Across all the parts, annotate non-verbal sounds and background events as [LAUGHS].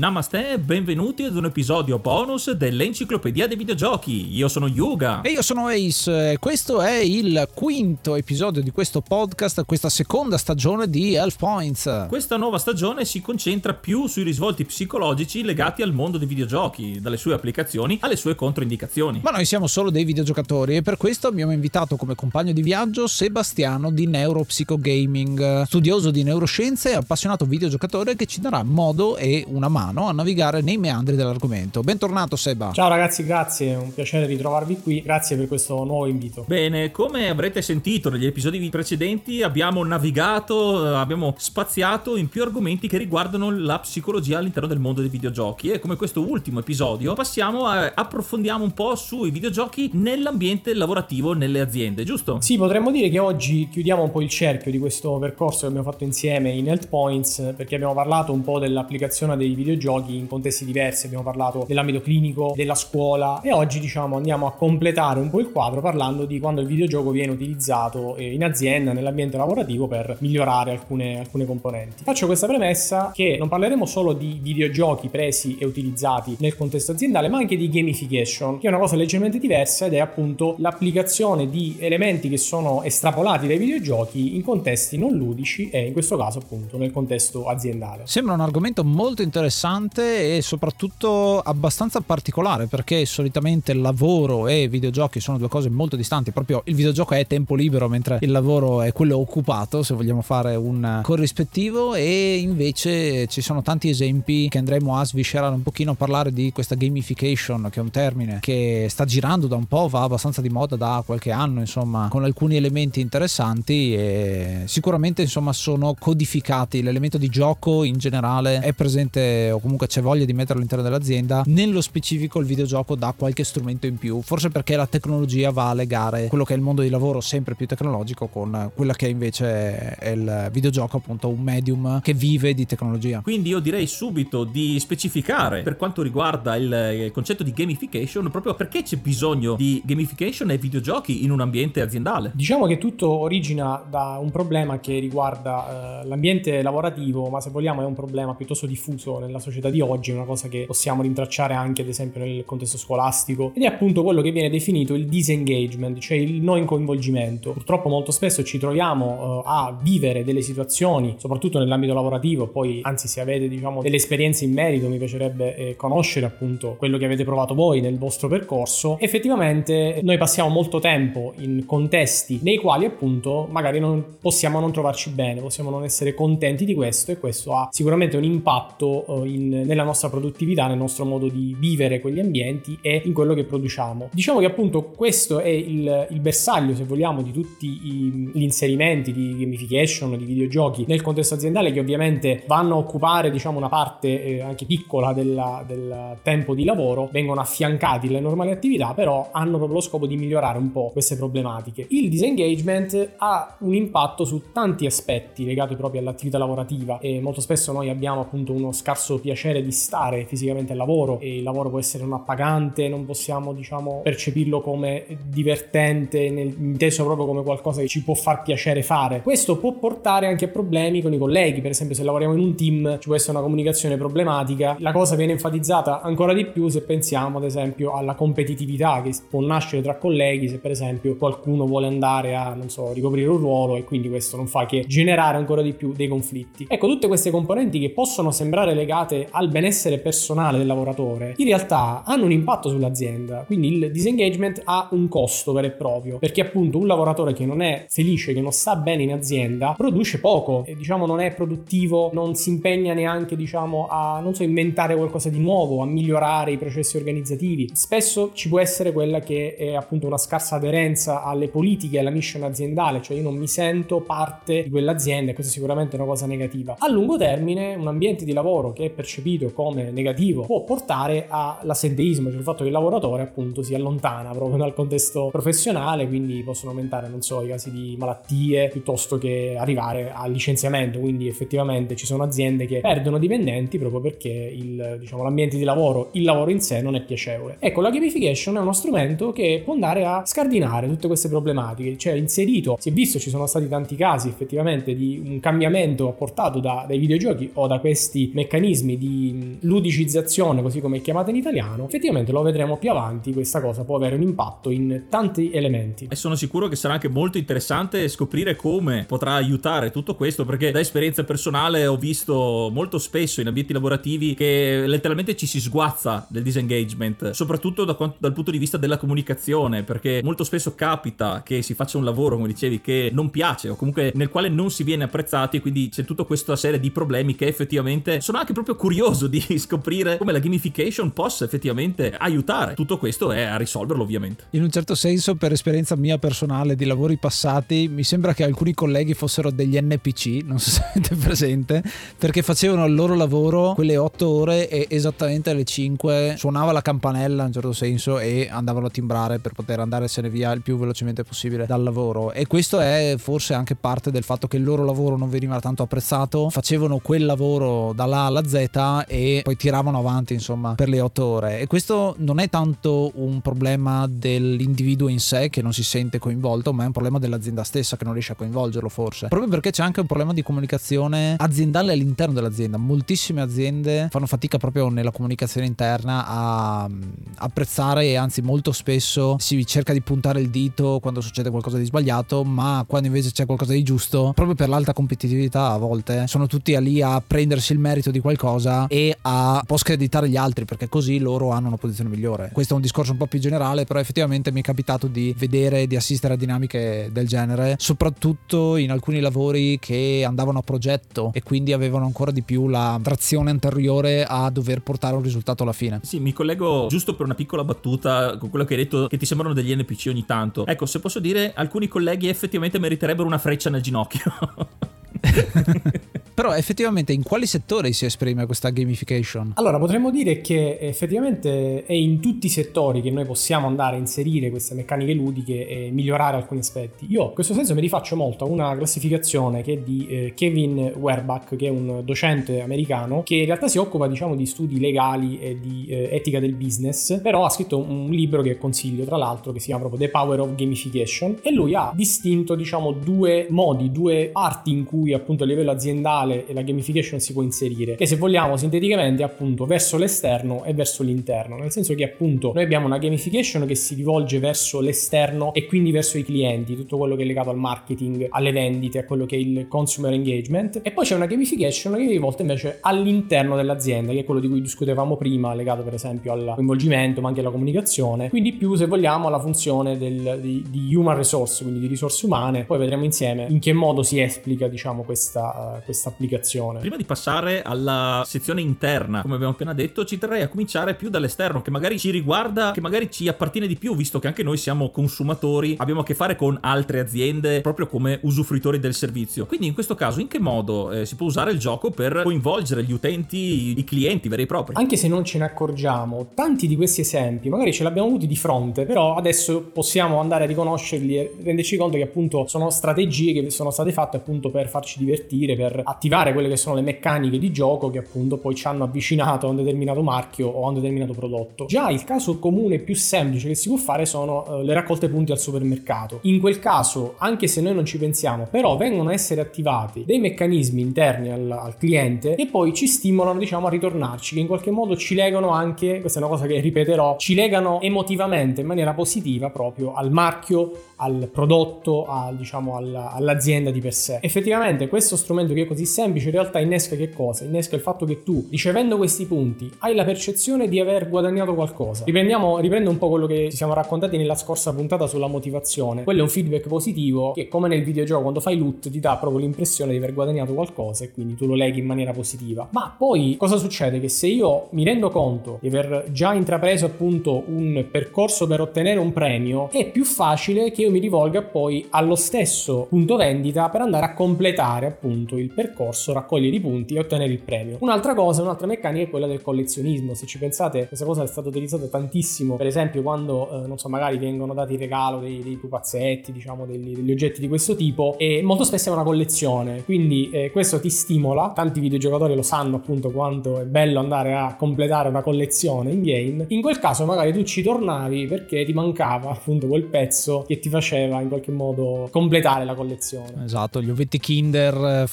Namaste e benvenuti ad un episodio bonus dell'Enciclopedia dei Videogiochi. Io sono Yuga. E io sono Ace. Questo è il quinto episodio di questo podcast, questa seconda stagione di Elf Points. Questa nuova stagione si concentra più sui risvolti psicologici legati al mondo dei videogiochi, dalle sue applicazioni alle sue controindicazioni. Ma noi siamo solo dei videogiocatori e per questo abbiamo invitato come compagno di viaggio Sebastiano di Neuropsychogaming, studioso di neuroscienze e appassionato videogiocatore che ci darà modo e una mano mano a navigare nei meandri dell'argomento. Bentornato Seba. Ciao ragazzi, grazie, è un piacere ritrovarvi qui, grazie per questo nuovo invito. Bene, come avrete sentito negli episodi precedenti abbiamo navigato, abbiamo spaziato in più argomenti che riguardano la psicologia all'interno del mondo dei videogiochi e come questo ultimo episodio passiamo a approfondiamo un po' sui videogiochi nell'ambiente lavorativo nelle aziende, giusto? Sì, potremmo dire che oggi chiudiamo un po' il cerchio di questo percorso che abbiamo fatto insieme in Health Points perché abbiamo parlato un po' dell'applicazione dei videogiochi videogiochi in contesti diversi, abbiamo parlato dell'ambito clinico, della scuola e oggi diciamo andiamo a completare un po' il quadro parlando di quando il videogioco viene utilizzato eh, in azienda, nell'ambiente lavorativo per migliorare alcune, alcune componenti. Faccio questa premessa che non parleremo solo di videogiochi presi e utilizzati nel contesto aziendale, ma anche di gamification, che è una cosa leggermente diversa ed è appunto l'applicazione di elementi che sono estrapolati dai videogiochi in contesti non ludici e in questo caso appunto nel contesto aziendale. Sembra un argomento molto interessante interessante e soprattutto abbastanza particolare perché solitamente lavoro e videogiochi sono due cose molto distanti, proprio il videogioco è tempo libero mentre il lavoro è quello occupato, se vogliamo fare un corrispettivo. E invece ci sono tanti esempi che andremo a sviscerare un pochino a parlare di questa gamification che è un termine che sta girando da un po', va abbastanza di moda da qualche anno, insomma, con alcuni elementi interessanti e sicuramente insomma sono codificati, l'elemento di gioco in generale è presente o comunque c'è voglia di metterlo all'interno dell'azienda, nello specifico il videogioco dà qualche strumento in più, forse perché la tecnologia va a legare quello che è il mondo di lavoro sempre più tecnologico con quella che invece è il videogioco, appunto un medium che vive di tecnologia. Quindi io direi subito di specificare per quanto riguarda il concetto di gamification, proprio perché c'è bisogno di gamification e videogiochi in un ambiente aziendale. Diciamo che tutto origina da un problema che riguarda uh, l'ambiente lavorativo, ma se vogliamo è un problema piuttosto diffuso nella società di oggi, una cosa che possiamo rintracciare anche ad esempio nel contesto scolastico ed è appunto quello che viene definito il disengagement, cioè il non coinvolgimento. Purtroppo molto spesso ci troviamo uh, a vivere delle situazioni, soprattutto nell'ambito lavorativo, poi anzi se avete diciamo delle esperienze in merito mi piacerebbe eh, conoscere appunto quello che avete provato voi nel vostro percorso. Effettivamente noi passiamo molto tempo in contesti nei quali appunto magari non possiamo non trovarci bene, possiamo non essere contenti di questo e questo ha sicuramente un impatto uh, in, nella nostra produttività, nel nostro modo di vivere quegli ambienti e in quello che produciamo. Diciamo che appunto questo è il, il bersaglio, se vogliamo, di tutti i, gli inserimenti di gamification, di videogiochi nel contesto aziendale che ovviamente vanno a occupare diciamo una parte eh, anche piccola della, del tempo di lavoro, vengono affiancati alle normali attività, però hanno proprio lo scopo di migliorare un po' queste problematiche. Il disengagement ha un impatto su tanti aspetti legati proprio all'attività lavorativa e molto spesso noi abbiamo appunto uno scarso piacere di stare fisicamente al lavoro e il lavoro può essere non appagante, non possiamo diciamo percepirlo come divertente, nel, inteso proprio come qualcosa che ci può far piacere fare. Questo può portare anche a problemi con i colleghi, per esempio se lavoriamo in un team ci può essere una comunicazione problematica, la cosa viene enfatizzata ancora di più se pensiamo ad esempio alla competitività che può nascere tra colleghi se per esempio qualcuno vuole andare a non so ricoprire un ruolo e quindi questo non fa che generare ancora di più dei conflitti. Ecco, tutte queste componenti che possono sembrare legate al benessere personale del lavoratore, in realtà hanno un impatto sull'azienda. Quindi il disengagement ha un costo vero e proprio, perché appunto un lavoratore che non è felice, che non sta bene in azienda, produce poco e diciamo non è produttivo, non si impegna neanche diciamo a non so inventare qualcosa di nuovo, a migliorare i processi organizzativi. Spesso ci può essere quella che è appunto una scarsa aderenza alle politiche alla mission aziendale, cioè io non mi sento parte di quell'azienda e questa è sicuramente una cosa negativa. A lungo termine un ambiente di lavoro che è percepito come negativo può portare all'assenteismo, cioè il fatto che il lavoratore appunto si allontana proprio dal contesto professionale, quindi possono aumentare, non so, i casi di malattie piuttosto che arrivare al licenziamento, quindi effettivamente ci sono aziende che perdono dipendenti proprio perché il, diciamo, l'ambiente di lavoro, il lavoro in sé non è piacevole. Ecco, la gamification è uno strumento che può andare a scardinare tutte queste problematiche, cioè inserito, si è visto, ci sono stati tanti casi effettivamente di un cambiamento apportato da, dai videogiochi o da questi meccanismi di ludicizzazione, così come è chiamata in italiano, effettivamente lo vedremo più avanti, questa cosa può avere un impatto in tanti elementi. E sono sicuro che sarà anche molto interessante scoprire come potrà aiutare tutto questo, perché da esperienza personale ho visto molto spesso in ambienti lavorativi che letteralmente ci si sguazza del disengagement, soprattutto da, dal punto di vista della comunicazione, perché molto spesso capita che si faccia un lavoro, come dicevi, che non piace o comunque nel quale non si viene apprezzati quindi c'è tutta questa serie di problemi che effettivamente sono anche proprio curioso di [LAUGHS] scoprire come la gamification possa effettivamente aiutare. Tutto questo è a risolverlo ovviamente. In un certo senso, per esperienza mia personale di lavori passati, mi sembra che alcuni colleghi fossero degli NPC, non so se avete presente, perché facevano il loro lavoro quelle 8 ore e esattamente alle 5 suonava la campanella in un certo senso e andavano a timbrare per poter andarsene via il più velocemente possibile dal lavoro. E questo è forse anche parte del fatto che il loro lavoro non veniva tanto apprezzato, facevano quel lavoro dalla A alla Z e poi tiravano avanti insomma per le 8 ore. E questo non è tanto un problema dell'individuo in sé che non si sente coinvolto, ma è un problema dell'azienda stessa che non riesce a coinvolgerlo forse. Proprio perché c'è anche un problema di comunicazione aziendale all'interno dell'azienda. Moltissime aziende fanno fatica proprio nella comunicazione interna a mm, apprezzare e anzi molto spesso si cerca di puntare il dito quando succede qualcosa di sbagliato, ma quando invece c'è qualcosa di giusto, proprio per l'alta competitività a volte sono tutti lì a prendersi il merito di qualcosa e a po' screditare gli altri perché così loro hanno una posizione migliore. Questo è un discorso un po' più generale, però effettivamente mi è capitato di vedere, di assistere a dinamiche del genere, soprattutto in alcuni lavori che andavano a progetto e quindi avevano ancora di più la trazione anteriore a dover portare un risultato alla fine. Sì, mi collego giusto per una piccola battuta con quello che hai detto che ti sembrano degli NPC ogni tanto. Ecco, se posso dire, alcuni colleghi effettivamente meriterebbero una freccia nel ginocchio. [LAUGHS] [LAUGHS] Però effettivamente in quali settori si esprime questa gamification? Allora potremmo dire che effettivamente è in tutti i settori che noi possiamo andare a inserire queste meccaniche ludiche e migliorare alcuni aspetti. Io in questo senso mi rifaccio molto a una classificazione che è di eh, Kevin Werbach, che è un docente americano che in realtà si occupa diciamo di studi legali e di eh, etica del business, però ha scritto un libro che consiglio tra l'altro che si chiama proprio The Power of Gamification e lui ha distinto diciamo due modi, due parti in cui appunto a livello aziendale quale la gamification si può inserire, che se vogliamo sinteticamente appunto verso l'esterno e verso l'interno, nel senso che appunto noi abbiamo una gamification che si rivolge verso l'esterno e quindi verso i clienti, tutto quello che è legato al marketing, alle vendite, a quello che è il consumer engagement. E poi c'è una gamification che è rivolta invece all'interno dell'azienda, che è quello di cui discutevamo prima, legato per esempio al coinvolgimento ma anche alla comunicazione, quindi più se vogliamo alla funzione del, di, di, human resource, quindi di risorse umane, poi vedremo insieme in che modo si esplica diciamo questa, uh, questa applicazione. Prima di passare alla sezione interna, come abbiamo appena detto, ci terrei a cominciare più dall'esterno, che magari ci riguarda, che magari ci appartiene di più, visto che anche noi siamo consumatori, abbiamo a che fare con altre aziende proprio come usufruitori del servizio. Quindi in questo caso in che modo eh, si può usare il gioco per coinvolgere gli utenti, i clienti veri e propri? Anche se non ce ne accorgiamo, tanti di questi esempi magari ce li abbiamo avuti di fronte, però adesso possiamo andare a riconoscerli e renderci conto che appunto sono strategie che sono state fatte appunto per farci divertire, per attirare attivare quelle che sono le meccaniche di gioco che appunto poi ci hanno avvicinato a un determinato marchio o a un determinato prodotto. Già il caso comune più semplice che si può fare sono uh, le raccolte punti al supermercato. In quel caso, anche se noi non ci pensiamo, però vengono a essere attivati dei meccanismi interni al, al cliente che poi ci stimolano diciamo a ritornarci, che in qualche modo ci legano anche, questa è una cosa che ripeterò, ci legano emotivamente in maniera positiva proprio al marchio, al prodotto, al, diciamo alla, all'azienda di per sé. Effettivamente questo strumento che è così semplice in realtà innesca che cosa? Innesca il fatto che tu ricevendo questi punti hai la percezione di aver guadagnato qualcosa. Riprendiamo, riprendo un po' quello che ci siamo raccontati nella scorsa puntata sulla motivazione. Quello è un feedback positivo che come nel videogioco quando fai loot ti dà proprio l'impressione di aver guadagnato qualcosa e quindi tu lo leghi in maniera positiva. Ma poi cosa succede? Che se io mi rendo conto di aver già intrapreso appunto un percorso per ottenere un premio, è più facile che io mi rivolga poi allo stesso punto vendita per andare a completare appunto il percorso, raccogliere i punti e ottenere il premio. Un'altra cosa, un'altra meccanica è quella del collezionismo. Se ci pensate, questa cosa è stata utilizzata tantissimo, per esempio quando, eh, non so, magari vengono dati in regalo dei, dei pupazzetti, diciamo degli, degli, oggetti di questo tipo e molto spesso è una collezione, quindi eh, questo ti stimola, tanti videogiocatori lo sanno appunto quanto è bello andare a completare una collezione in game. In quel caso magari tu ci tornavi perché ti mancava appunto quel pezzo che ti faceva in qualche modo completare la collezione. Esatto, gli ovetti Kinder eh,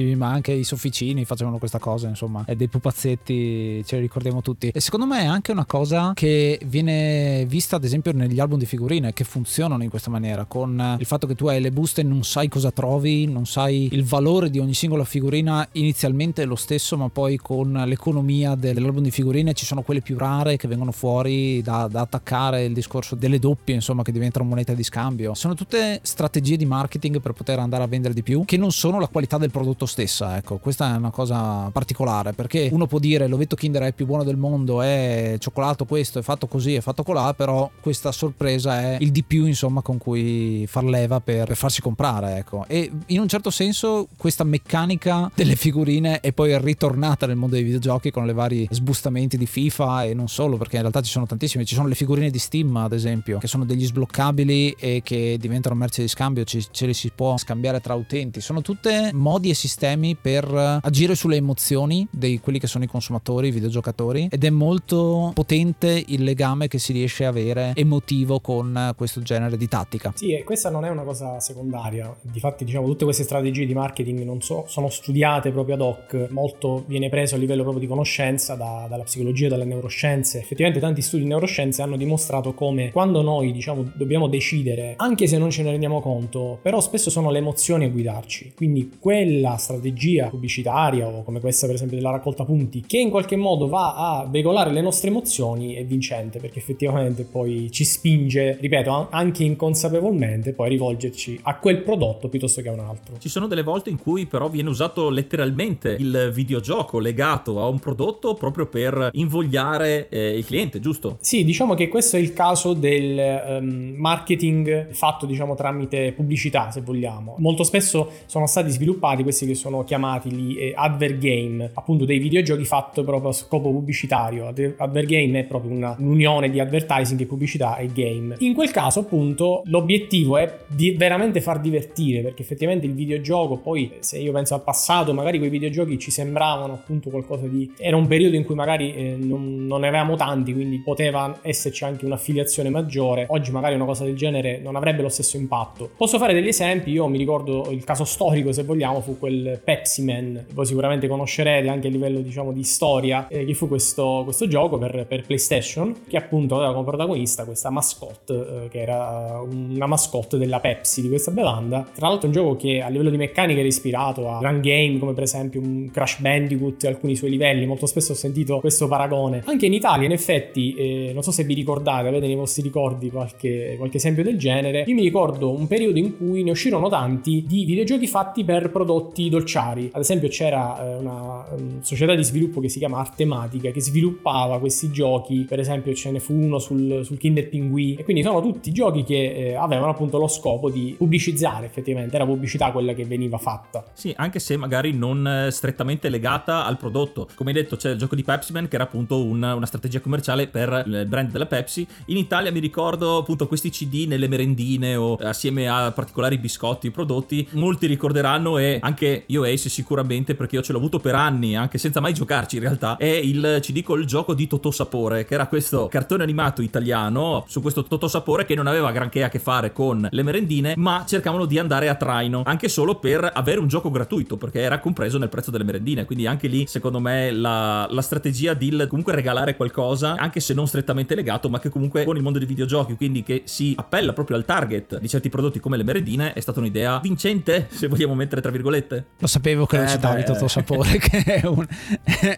famosissimi, ma anche i sofficini facevano questa cosa, insomma, e dei pupazzetti ce li ricordiamo tutti. E secondo me è anche una cosa che viene vista ad esempio negli album di figurine che funzionano in questa maniera, con il fatto che tu hai le buste e non sai cosa trovi, non sai il valore di ogni singola figurina, inizialmente è lo stesso, ma poi con l'economia dell'album di figurine ci sono quelle più rare che vengono fuori da, da attaccare il discorso delle doppie, insomma, che diventano moneta di scambio. Sono tutte strategie di marketing per poter andare a vendere di più, che non sono la qualità del prodotto stessa, ecco, questa è una cosa particolare, perché uno può dire l'ovetto Kinder è il più buono del mondo, è cioccolato questo, è fatto così, è fatto colà, però questa sorpresa è il di più, insomma, con cui far leva per, per farsi comprare, ecco. E in un certo senso questa meccanica delle figurine è poi ritornata nel mondo dei videogiochi con le vari sbustamenti di FIFA e non solo, perché in realtà ci sono tantissime, ci sono le figurine di Steam, ad esempio, che sono degli sbloccabili e che diventano merce di scambio, ci, ce li si può scambiare tra utenti. Sono tutte modi e sistemi per agire sulle emozioni di quelli che sono i consumatori, i videogiocatori ed è molto potente il legame che si riesce a avere emotivo con questo genere di tattica. Sì, e questa non è una cosa secondaria. Difatti, diciamo, tutte queste strategie di marketing non so, sono studiate proprio ad hoc, molto viene preso a livello proprio di conoscenza da, dalla psicologia, dalle neuroscienze. Effettivamente tanti studi di neuroscienze hanno dimostrato come quando noi, diciamo, dobbiamo decidere, anche se non ce ne rendiamo conto, però spesso sono le emozioni a guidarci. Quindi quella strategia pubblicitaria o come questa per esempio della raccolta punti che in qualche modo va a veicolare le nostre emozioni è vincente perché effettivamente poi ci spinge, ripeto, anche inconsapevolmente poi a rivolgerci a quel prodotto piuttosto che a un altro. Ci sono delle volte in cui però viene usato letteralmente il videogioco legato a un prodotto proprio per invogliare eh, il cliente, giusto? Sì, diciamo che questo è il caso del um, marketing fatto diciamo tramite pubblicità se vogliamo. Molto spesso sono stati sviluppati questi che sono chiamati gli eh, advert game, appunto dei videogiochi fatti proprio a scopo pubblicitario. Advert game è proprio una, un'unione di advertising e pubblicità e game. In quel caso appunto l'obiettivo è di veramente far divertire perché effettivamente il videogioco poi se io penso al passato magari quei videogiochi ci sembravano appunto qualcosa di... era un periodo in cui magari eh, non, non ne avevamo tanti quindi poteva esserci anche un'affiliazione maggiore. Oggi magari una cosa del genere non avrebbe lo stesso impatto. Posso fare degli esempi, io mi ricordo il caso storico se vogliamo fu quel Pepsi Man, voi sicuramente conoscerete anche a livello diciamo di storia, eh, che fu questo, questo gioco per, per, PlayStation che appunto aveva come protagonista questa mascotte eh, che era una mascotte della Pepsi di questa bevanda. Tra l'altro un gioco che a livello di meccanica era ispirato a gran game come per esempio un Crash Bandicoot alcuni suoi livelli, molto spesso ho sentito questo paragone. Anche in Italia in effetti, eh, non so se vi ricordate, avete nei vostri ricordi qualche, qualche esempio del genere, io mi ricordo un periodo in cui ne uscirono tanti di videogiochi fatti per prodotti dolciari. Ad esempio c'era eh, una um, società di sviluppo che si chiama Artematica che sviluppava questi giochi, per esempio ce ne fu uno sul, sul Kinder Pinguì e quindi sono tutti giochi che eh, avevano appunto lo scopo di pubblicizzare effettivamente, era pubblicità quella che veniva fatta. Sì, anche se magari non eh, strettamente legata al prodotto. Come hai detto c'è il gioco di Pepsi Man che era appunto una, una strategia commerciale per il brand della Pepsi. In Italia mi ricordo appunto questi CD nelle merendine o assieme a particolari biscotti prodotti, molti ricorderanno e anche io Ace sicuramente perché io ce l'ho avuto per anni, anche senza mai giocarci in realtà, è il, ci dico, il gioco di Totò Sapore, che era questo cartone animato italiano su questo Totò Sapore che non aveva granché a che fare con le merendine, ma cercavano di andare a traino, anche solo per avere un gioco gratuito, perché era compreso nel prezzo delle merendine, quindi anche lì secondo me la, la strategia di comunque regalare qualcosa, anche se non strettamente legato, ma che comunque con il mondo dei videogiochi, quindi che si appella proprio al target di certi prodotti come le merendine, è stata un'idea vincente, se vogliamo mettere tra virgolette. Lo sapevo che lo eh, citavi Totò Sapore, [LAUGHS] che è, un,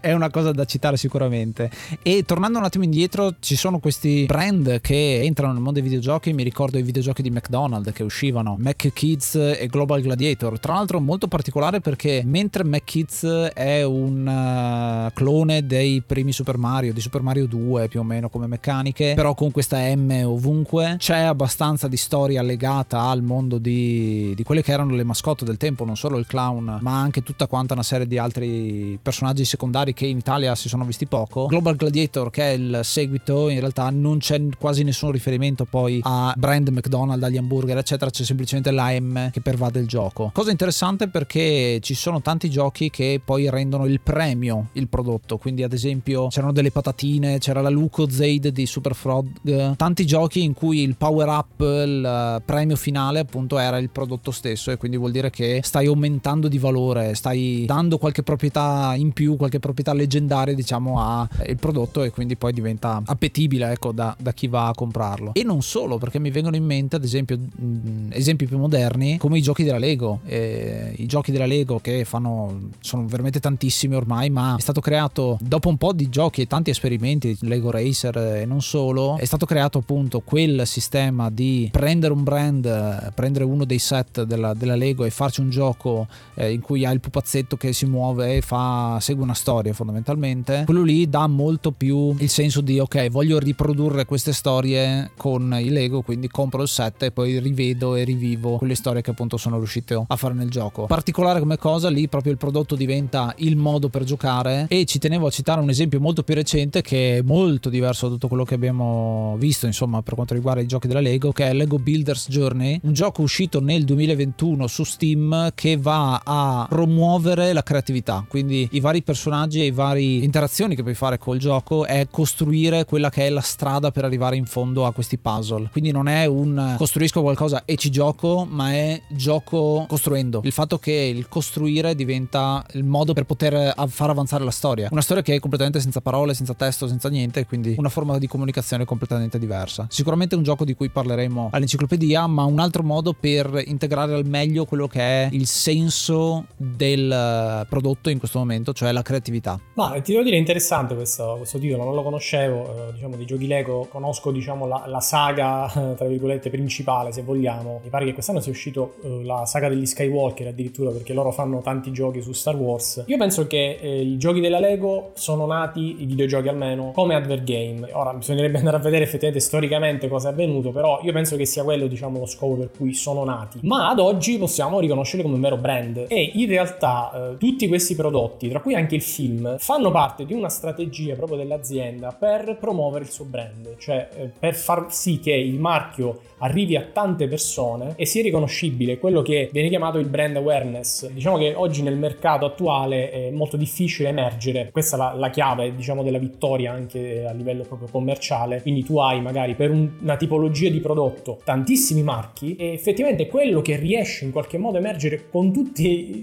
è una cosa da citare sicuramente. E tornando un attimo indietro, ci sono questi brand che entrano nel mondo dei videogiochi, mi ricordo i videogiochi di McDonald's che uscivano, Mac Kids e Global Gladiator, tra l'altro molto particolare perché mentre Mac Kids è un uh, clone dei primi Super Mario, di Super Mario 2 più o meno come meccaniche, però con questa M ovunque, c'è abbastanza di storia legata al mondo di, di quelle che erano le mascotte del tempo, non solo il clown, ma anche tutta quanta una serie di altri personaggi secondari che in Italia si sono visti poco. Global Gladiator, che è il seguito, in realtà non c'è quasi nessun riferimento poi a brand McDonald's, agli hamburger, eccetera, c'è semplicemente la M che pervade il gioco. Cosa interessante perché ci sono tanti giochi che poi rendono il premio il prodotto, quindi ad esempio c'erano delle patatine, c'era la Luco Zaid di Super Frog, tanti giochi in cui il power up, il premio finale appunto era il prodotto stesso. E quindi vuol dire che stai aumentando di valore, stai dando qualche proprietà in più, qualche proprietà leggendaria diciamo al prodotto e quindi poi diventa appetibile ecco da, da chi va a comprarlo. E non solo perché mi vengono in mente ad esempio mh, esempi più moderni come i giochi della Lego, eh, i giochi della Lego che fanno sono veramente tantissimi ormai ma è stato creato dopo un po' di giochi e tanti esperimenti, Lego Racer e non solo, è stato creato appunto quel sistema di prendere un brand, prendere uno dei set della, della Lego e farci un gioco eh, in cui hai il pupazzetto che si muove e fa, segue una storia fondamentalmente, quello lì dà molto più il senso di ok, voglio riprodurre queste storie con i Lego, quindi compro il set e poi rivedo e rivivo quelle storie che appunto sono riuscito a fare nel gioco. Particolare come cosa, lì proprio il prodotto diventa il modo per giocare e ci tenevo a citare un esempio molto più recente che è molto diverso da tutto quello che abbiamo visto, insomma, per quanto riguarda i giochi della Lego, che è Lego Builders Journey, un gioco uscito nel 2021 su Steam che va a promuovere la creatività, quindi i vari personaggi e i vari interazioni che puoi fare col gioco è costruire quella che è la strada per arrivare in fondo a questi puzzle. Quindi non è un costruisco qualcosa e ci gioco, ma è gioco costruendo. Il fatto che il costruire diventa il modo per poter far avanzare la storia. Una storia che è completamente senza parole, senza testo, senza niente, quindi una forma di comunicazione completamente diversa. Sicuramente un gioco di cui parleremo all'enciclopedia, ma un altro modo per integrare al meglio quello che è il senso del prodotto in questo momento, cioè la creatività. Ma ti devo dire interessante questo, questo titolo, non lo conoscevo, eh, diciamo di giochi Lego, conosco diciamo la, la, saga [LAUGHS] tra virgolette principale se vogliamo. Mi pare che quest'anno sia uscito eh, la saga degli Skywalker addirittura perché loro fanno tanti giochi su Star Wars. Io penso che eh, i giochi della Lego sono nati, i videogiochi almeno, come advert game. Ora bisognerebbe andare a vedere effettivamente storicamente cosa è avvenuto, però io penso che sia quello diciamo lo scopo per cui sono nati. Ma ad oggi possiamo riconoscerli come un vero brand e in realtà eh, tutti questi prodotti, tra cui anche il film, fanno parte di una strategia proprio dell'azienda per promuovere il suo brand, cioè eh, per far sì che il marchio arrivi a tante persone e sia riconoscibile quello che viene chiamato il brand awareness. Diciamo che oggi nel mercato attuale è molto difficile emergere, questa è la, la chiave diciamo della vittoria anche a livello proprio commerciale, quindi tu hai magari per un, una tipologia di prodotto tantissimi marchi e effettivamente quello che riesce in qualche modo a emergere con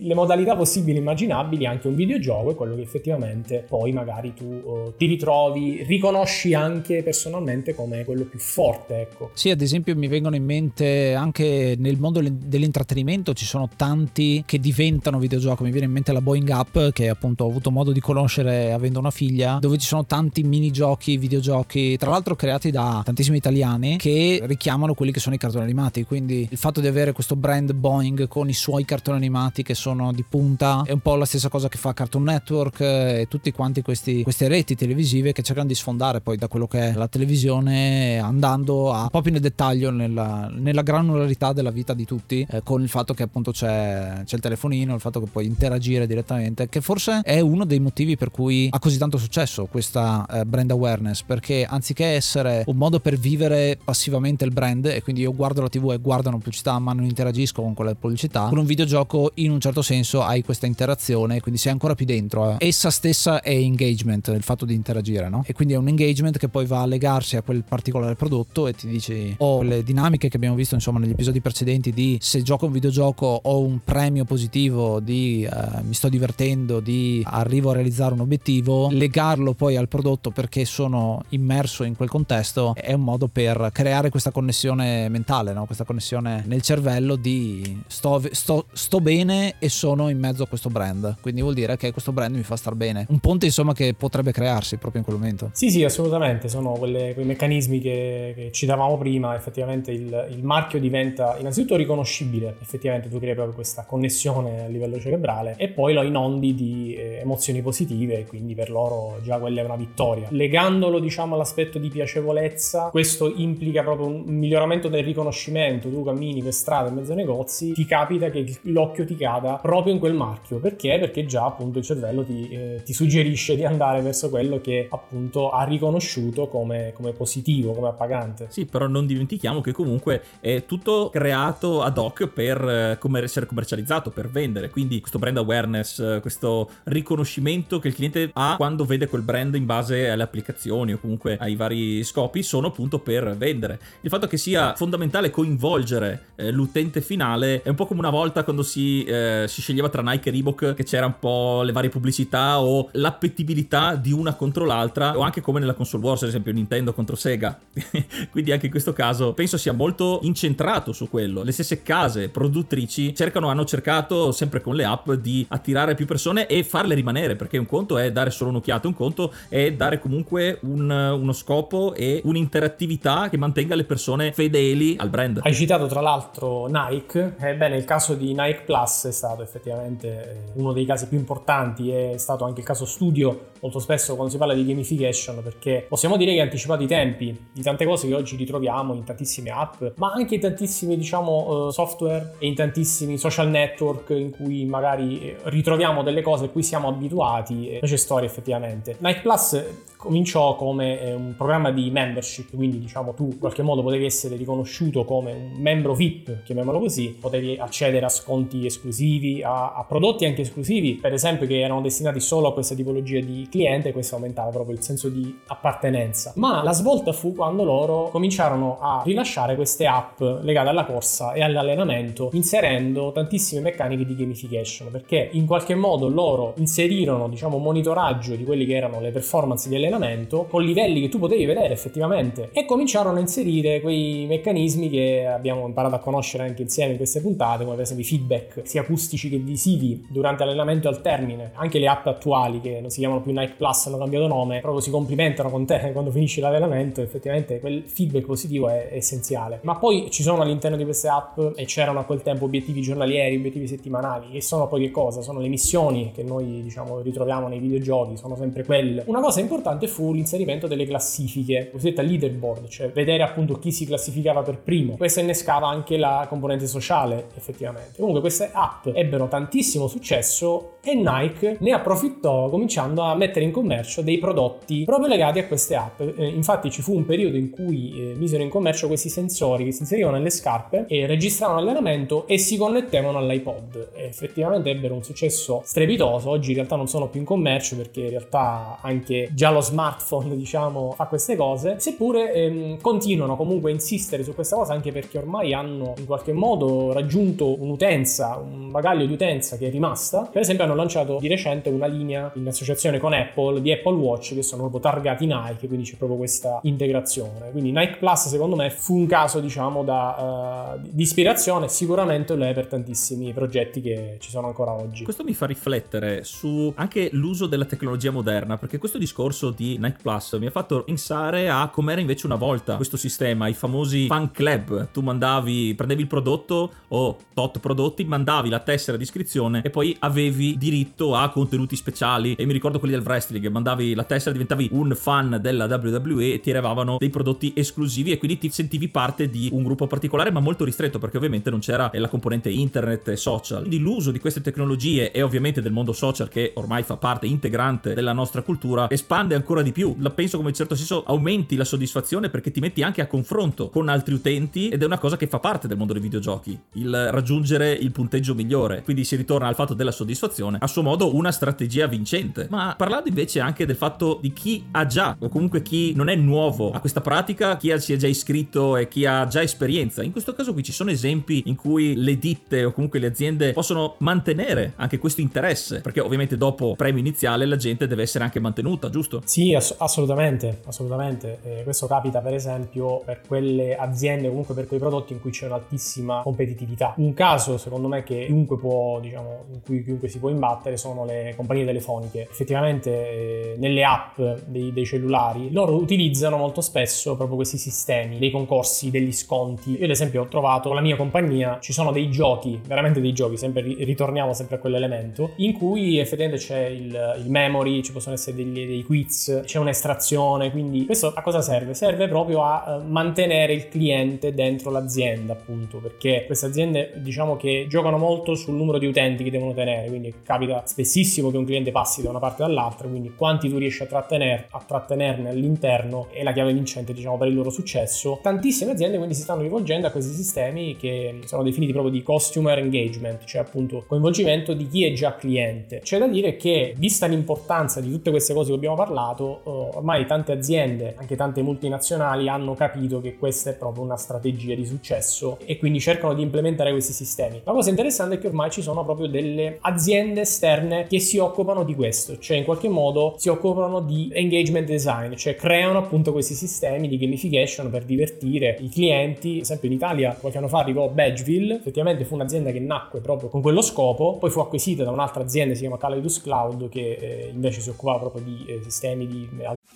le modalità possibili e immaginabili anche un videogioco è quello che effettivamente poi magari tu uh, ti ritrovi, riconosci anche personalmente come quello più forte, ecco. Sì, ad esempio mi vengono in mente anche nel mondo dell'intrattenimento ci sono tanti che diventano videogiochi. Mi viene in mente la Boeing Up che appunto ho avuto modo di conoscere avendo una figlia, dove ci sono tanti minigiochi, videogiochi, tra l'altro creati da tantissimi italiani che richiamano quelli che sono i cartoni animati. Quindi il fatto di avere questo brand Boeing con i suoi cartoni animati che sono di punta. È un po' la stessa cosa che fa Cartoon Network e tutti quanti questi, queste reti televisive che cercano di sfondare poi da quello che è la televisione andando a un più nel dettaglio nella, nella granularità della vita di tutti, eh, con il fatto che appunto c'è, c'è, il telefonino, il fatto che puoi interagire direttamente, che forse è uno dei motivi per cui ha così tanto successo questa eh, brand awareness, perché anziché essere un modo per vivere passivamente il brand, e quindi io guardo la tv e guardo una pubblicità ma non interagisco con quella pubblicità, con un videogioco in in un certo senso hai questa interazione, quindi sei ancora più dentro. Eh. Essa stessa è engagement, il fatto di interagire, no? E quindi è un engagement che poi va a legarsi a quel particolare prodotto e ti dice o oh, le dinamiche che abbiamo visto insomma negli episodi precedenti di se gioco un videogioco ho un premio positivo di uh, mi sto divertendo, di arrivo a realizzare un obiettivo, legarlo poi al prodotto perché sono immerso in quel contesto è un modo per creare questa connessione mentale, no? questa connessione nel cervello di sto, sto, sto bene e sono in mezzo a questo brand, quindi vuol dire che questo brand mi fa star bene. Un ponte insomma che potrebbe crearsi proprio in quel momento. Sì, sì, assolutamente, sono quelle, quei meccanismi che, che citavamo prima, effettivamente il, il, marchio diventa innanzitutto riconoscibile, effettivamente tu crei proprio questa connessione a livello cerebrale e poi lo inondi di eh, emozioni positive, quindi per loro già quella è una vittoria. Legandolo diciamo all'aspetto di piacevolezza, questo implica proprio un miglioramento del riconoscimento, tu cammini per strada in mezzo ai negozi, ti capita che l'occhio ti cada proprio in quel marchio, perché? Perché già appunto il cervello ti, eh, ti suggerisce di andare verso quello che appunto ha riconosciuto come, come positivo, come appagante. Sì, però non dimentichiamo che comunque è tutto creato ad hoc per eh, come essere commercializzato, per vendere, quindi questo brand awareness, eh, questo riconoscimento che il cliente ha quando vede quel brand in base alle applicazioni o comunque ai vari scopi sono appunto per vendere. Il fatto che sia fondamentale coinvolgere eh, l'utente finale è un po' come una volta quando si, eh, si sceglieva tra Nike e Reebok che c'era un po' le varie pubblicità o l'appetibilità di una contro l'altra o anche come nella console wars ad esempio Nintendo contro Sega. [LAUGHS] Quindi anche in questo caso penso sia molto incentrato su quello. Le stesse case produttrici cercano hanno cercato sempre con le app di attirare più persone e farle rimanere perché un conto è dare solo un'occhiata un conto è dare comunque un, uno scopo e un'interattività che mantenga le persone fedeli al brand. Hai citato tra l'altro Nike. Ebbene il caso di Nike Plus è stato effettivamente eh, uno dei casi più importanti è stato anche il caso studio molto spesso quando si parla di gamification perché possiamo dire che ha anticipato i tempi di tante cose che oggi ritroviamo in tantissime app ma anche in tantissimi diciamo uh, software e in tantissimi social network in cui magari eh, ritroviamo delle cose a cui siamo abituati e c'è storia effettivamente. Nike Plus cominciò come eh, un programma di membership, quindi diciamo tu in qualche modo potevi essere riconosciuto come un membro VIP, chiamiamolo così, potevi accedere a sconti esclusivi, a, a prodotti anche esclusivi, per esempio che erano destinati solo a questa tipologia di cliente e questo aumentava proprio il senso di appartenenza. Ma la svolta fu quando loro cominciarono a rilasciare queste app legate alla corsa e all'allenamento, inserendo tantissime meccaniche di gamification, perché in qualche modo loro inserirono, diciamo, monitoraggio di quelli che erano le performance di allenamento con livelli che tu potevi vedere effettivamente e cominciarono a inserire quei meccanismi che abbiamo imparato a conoscere anche insieme in queste puntate come per esempio i feedback sia acustici che visivi durante l'allenamento al termine anche le app attuali che non si chiamano più Nike Plus hanno cambiato nome proprio si complimentano con te [LAUGHS] quando finisci l'allenamento effettivamente quel feedback positivo è, essenziale ma poi ci sono all'interno di queste app e c'erano a quel tempo obiettivi giornalieri obiettivi settimanali che sono poi che cosa? sono le missioni che noi diciamo ritroviamo nei videogiochi sono sempre quelle una cosa importante importante fu l'inserimento delle classifiche, cosiddetta leaderboard, cioè vedere appunto chi si classificava per primo. Questo innescava anche la componente sociale, effettivamente. Comunque queste app ebbero tantissimo successo e Nike ne approfittò cominciando a mettere in commercio dei prodotti proprio legati a queste app. Eh, infatti ci fu un periodo in cui eh, misero in commercio questi sensori che si inserivano nelle scarpe e registravano l'allenamento e si connettevano all'iPod. E effettivamente ebbero un successo strepitoso. Oggi in realtà non sono più in commercio perché in realtà anche già lo smartphone, [LAUGHS] diciamo, fa queste cose, seppure ehm, continuano comunque a insistere su questa cosa anche perché ormai hanno in qualche modo raggiunto un'utenza, un bagaglio di utenza che è rimasta. Per esempio hanno lanciato di recente una linea in associazione con Apple di Apple Watch che sono proprio targati Nike, quindi c'è proprio questa integrazione. Quindi Nike Plus secondo me fu un caso, diciamo, da, uh, di ispirazione, sicuramente lo è per tantissimi progetti che ci sono ancora oggi. Questo mi fa riflettere su anche l'uso della tecnologia moderna, perché questo discorso di Nike Plus mi ha fatto pensare a com'era invece una volta questo sistema, i famosi fan club. Tu mandavi, prendevi il prodotto o tot prodotti, mandavi la tessera di iscrizione e poi avevi diritto a contenuti speciali. E mi ricordo quelli del wrestling, mandavi la tessera, diventavi un fan della WWE e ti arrivavano dei prodotti esclusivi e quindi ti sentivi parte di un gruppo particolare ma molto ristretto perché ovviamente non c'era la componente internet e social. Quindi l'uso di queste tecnologie e ovviamente del mondo social che ormai fa parte integrante della nostra cultura espande ancora ancora di più. La penso come in certo senso aumenti la soddisfazione perché ti metti anche a confronto con altri utenti ed è una cosa che fa parte del mondo dei videogiochi, il raggiungere il punteggio migliore. Quindi si ritorna al fatto della soddisfazione, a suo modo una strategia vincente. Ma parlando invece anche del fatto di chi ha già, o comunque chi non è nuovo a questa pratica, chi si è già iscritto e chi ha già esperienza. In questo caso qui ci sono esempi in cui le ditte o comunque le aziende possono mantenere anche questo interesse, perché ovviamente dopo premio iniziale la gente deve essere anche mantenuta, giusto? Sì, ass- assolutamente, assolutamente. Eh, questo capita per esempio per quelle aziende, comunque per quei prodotti in cui c'è un'altissima competitività. Un caso, secondo me, che chiunque può, diciamo, in cui chiunque si può imbattere sono le compagnie telefoniche. Effettivamente eh, nelle app dei, dei cellulari loro utilizzano molto spesso proprio questi sistemi dei concorsi, degli sconti. Io ad esempio ho trovato con la mia compagnia ci sono dei giochi, veramente dei giochi, sempre ritorniamo sempre a quell'elemento, in cui effettivamente c'è il, il memory, ci possono essere degli, dei quiz, c'è un'estrazione, quindi questo a cosa serve? Serve proprio a uh, mantenere il cliente dentro l'azienda, appunto, perché queste aziende diciamo che giocano molto sul numero di utenti che devono tenere, quindi capita spessissimo che un cliente passi da una parte all'altra, quindi quanti tu riesci a, trattener, a trattenerne all'interno è la chiave vincente, diciamo, per il loro successo. Tantissime aziende quindi si stanno rivolgendo a questi sistemi che sono definiti proprio di customer engagement, cioè appunto coinvolgimento di chi è già cliente. C'è da dire che, vista l'importanza di tutte queste cose cui abbiamo parlato, eh, ormai tante aziende, anche tante multinazionali, hanno capito che questa è proprio una strategia di successo e quindi cercano di implementare questi sistemi. La cosa interessante è che ormai ci sono proprio delle aziende esterne che si occupano di questo, cioè in qualche modo si occupano di engagement design, cioè creano appunto questi sistemi di gamification per divertire i clienti. Ad esempio in Italia qualche anno fa arrivò Badgeville, effettivamente fu un'azienda che nacque proprio con quello scopo, poi fu acquisita da un'altra azienda, si chiama Calidus Cloud, che eh, invece si occupava proprio di eh, sistemi di...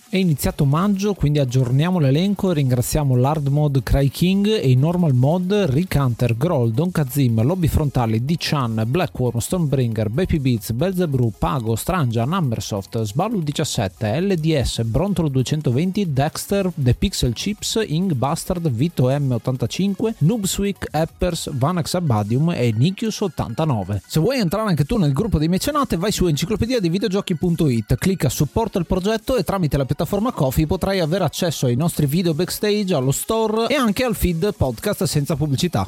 È iniziato maggio, quindi aggiorniamo l'elenco e ringraziamo l'hard mod Cry King e i normal mod Rick Hunter, Groll, Don Kazim, Lobby Frontali, D-Chan, Blackworm, Stonebringer, Baby Beats, Belzebrew, Pago, Strangia, Numbersoft, Sballu 17, LDS, Brontolo 220, Dexter, The Pixel Chips, Ing Bastard, Vito M85, Noobswick, Appers, Vanax Abadium e Nikius 89. Se vuoi entrare anche tu nel gruppo dei mecenate, vai su enciclopedia di videogiochi.it, clicca supporta il progetto e tramite la piattaforma Coffee potrai avere accesso ai nostri video backstage, allo store e anche al feed podcast senza pubblicità.